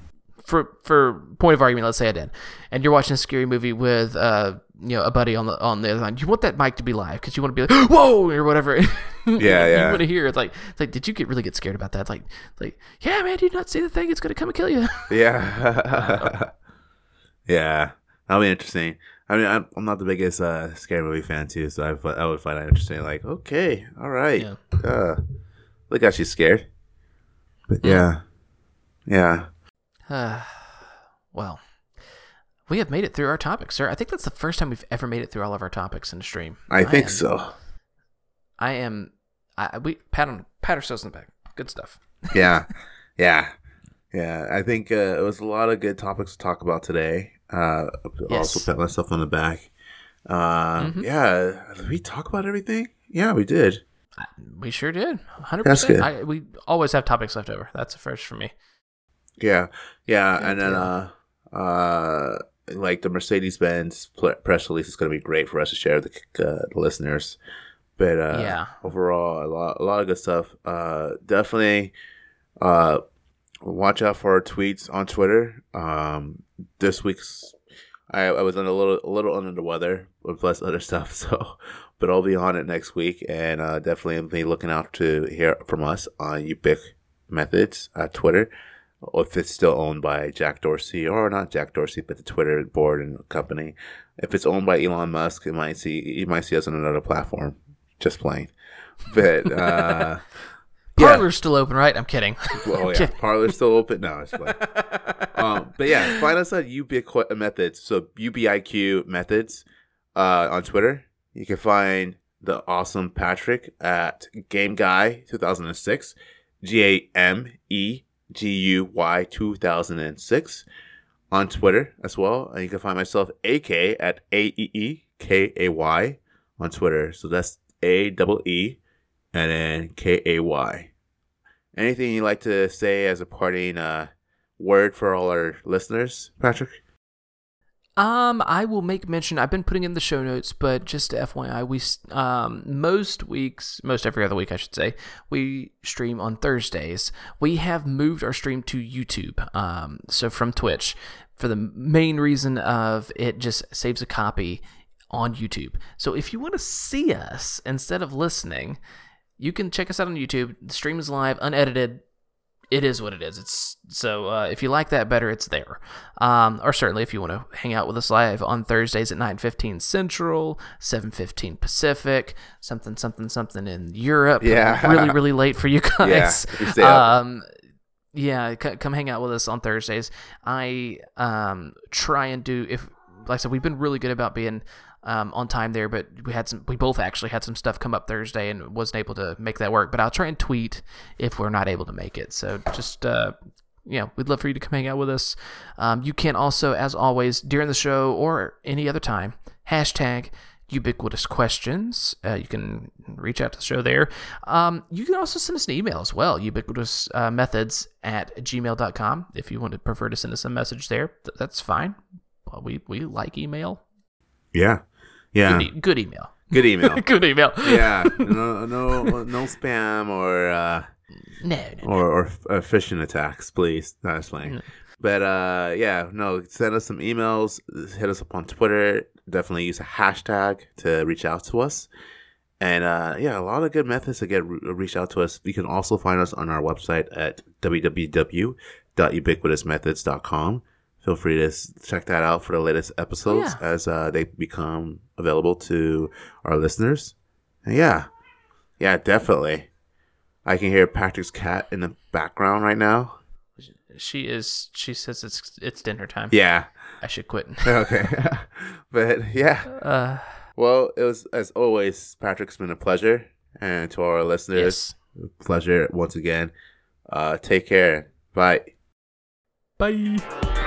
A: For for point of argument, let's say I did, and you're watching a scary movie with uh you know a buddy on the on the other line. You want that mic to be live because you want to be like <gasps> whoa or whatever.
B: Yeah, <laughs> yeah.
A: you want to hear it's like it's like did you get really get scared about that? It's like it's like yeah, man, do you not see the thing? It's gonna come and kill you. <laughs>
B: Yeah. <laughs> yeah. That'll be interesting. I mean, I'm, I'm not the biggest uh, scary movie fan, too, so I, I would find that interesting. Like, okay, all right.
A: Yeah.
B: Uh, look how she's scared. But
A: Mm.
B: yeah. Yeah.
A: Uh, <sighs> well, we have made it through our topics, sir. I think that's the first time we've ever made it through all of our topics in the stream.
B: I think
A: am-
B: so.
A: I am. I we pat on pat ourselves in the back. Good stuff. <laughs>
B: Yeah. yeah. Yeah. I think uh, it was a lot of good topics to talk about today. Uh,
A: Yes.
B: Also, pat myself on the back. Uh,
A: Mhm.
B: Yeah. Did we talk about everything? Yeah, we did.
A: We sure did. Hundred percent. We always have topics left over. That's a first for me.
B: Yeah, yeah, and then uh, uh, like the Mercedes Benz press release is going to be great for us to share with the, uh, the listeners. But uh,
A: Yeah.
B: overall, a lot, a lot of good stuff. Uh, definitely, uh, watch out for our tweets on Twitter. Um, this week's, I, I was on a little, a little under the weather, with plus other stuff. <laughs> So, but I'll be on it next week, and uh, definitely be looking out to hear from us on Ubiq Methods at Twitter if it's still owned by Jack Dorsey or not Jack Dorsey, but the Twitter board and company. If it's owned by Elon Musk, it might see you might see us on another platform. Just playing, but uh, <laughs> yeah.
A: Parler's still open, right? I'm kidding.
B: Oh <laughs> yeah, Parler's still open. No, it's fine. <laughs> um, but yeah, find us at Ubiq Methods. So UBIQ Methods uh, on Twitter. You can find the awesome Patrick at Game Guy 2006, G A M E G U Y 2006 on Twitter as well. And you can find myself AK at A E E K A Y on Twitter. So that's A double E and then K A Y. Anything you'd like to say as a parting uh, word for all our listeners, Patrick?
A: Um, I will make mention. I've been putting in the show notes, but just FYI, we um most weeks, most every other week, I should say, we stream on Thursdays. We have moved our stream to YouTube, um, so from Twitch, for the main reason of it just saves a copy on YouTube. So if you want to see us instead of listening, you can check us out on YouTube. The stream is live, unedited. It is what it is. It's so uh, if you like that better, it's there. Um, or certainly if you want to hang out with us live on Thursdays at nine fifteen Central, seven fifteen Pacific, something something something in Europe.
B: Yeah.
A: really really late for you <laughs> guys. <laughs>
B: Yeah, if you stay up.
A: Um, yeah, c- come hang out with us on Thursdays. I um try and do if like I said, we've been really good about being um, on time there, but we had some. We both actually had some stuff come up Thursday and wasn't able to make that work. But I'll try and tweet if we're not able to make it. So just uh, you know, we'd love for you to come hang out with us. Um, you can also, as always, during the show or any other time, hashtag ubiquitous questions. Uh, you can reach out to the show there. Um, you can also send us an email as well, ubiquitous uh, methods at gmail.com. If you want to prefer to send us a message there, th- that's fine. Well, we, we like email.
B: Yeah. Yeah.
A: Good, e- good email.
B: Good email. <laughs>
A: good email.
B: yeah. <laughs> No, no, no spam or uh,
A: No, no,
B: or or uh, phishing attacks, please. Not slang.
A: No.
B: But uh, yeah, no. Send us some emails. Hit us up on Twitter. Definitely use a hashtag to reach out to us. And uh, yeah, a lot of good methods to get re- reach out to us. You can also find us on our website at www.ubiquitousmethods.com. Feel free to check that out for the latest episodes
A: yeah.
B: as uh, they become available to our listeners. And yeah, yeah, definitely. I can hear Patrick's cat in the background right now.
A: She is. She says it's it's dinner time.
B: Yeah.
A: I should quit. <laughs>
B: Okay. <laughs> but yeah.
A: Uh,
B: Well, it was as always, Patrick. It's been a pleasure, and to our listeners,
A: yes.
B: pleasure once again. Uh, take care. Bye.
A: Bye.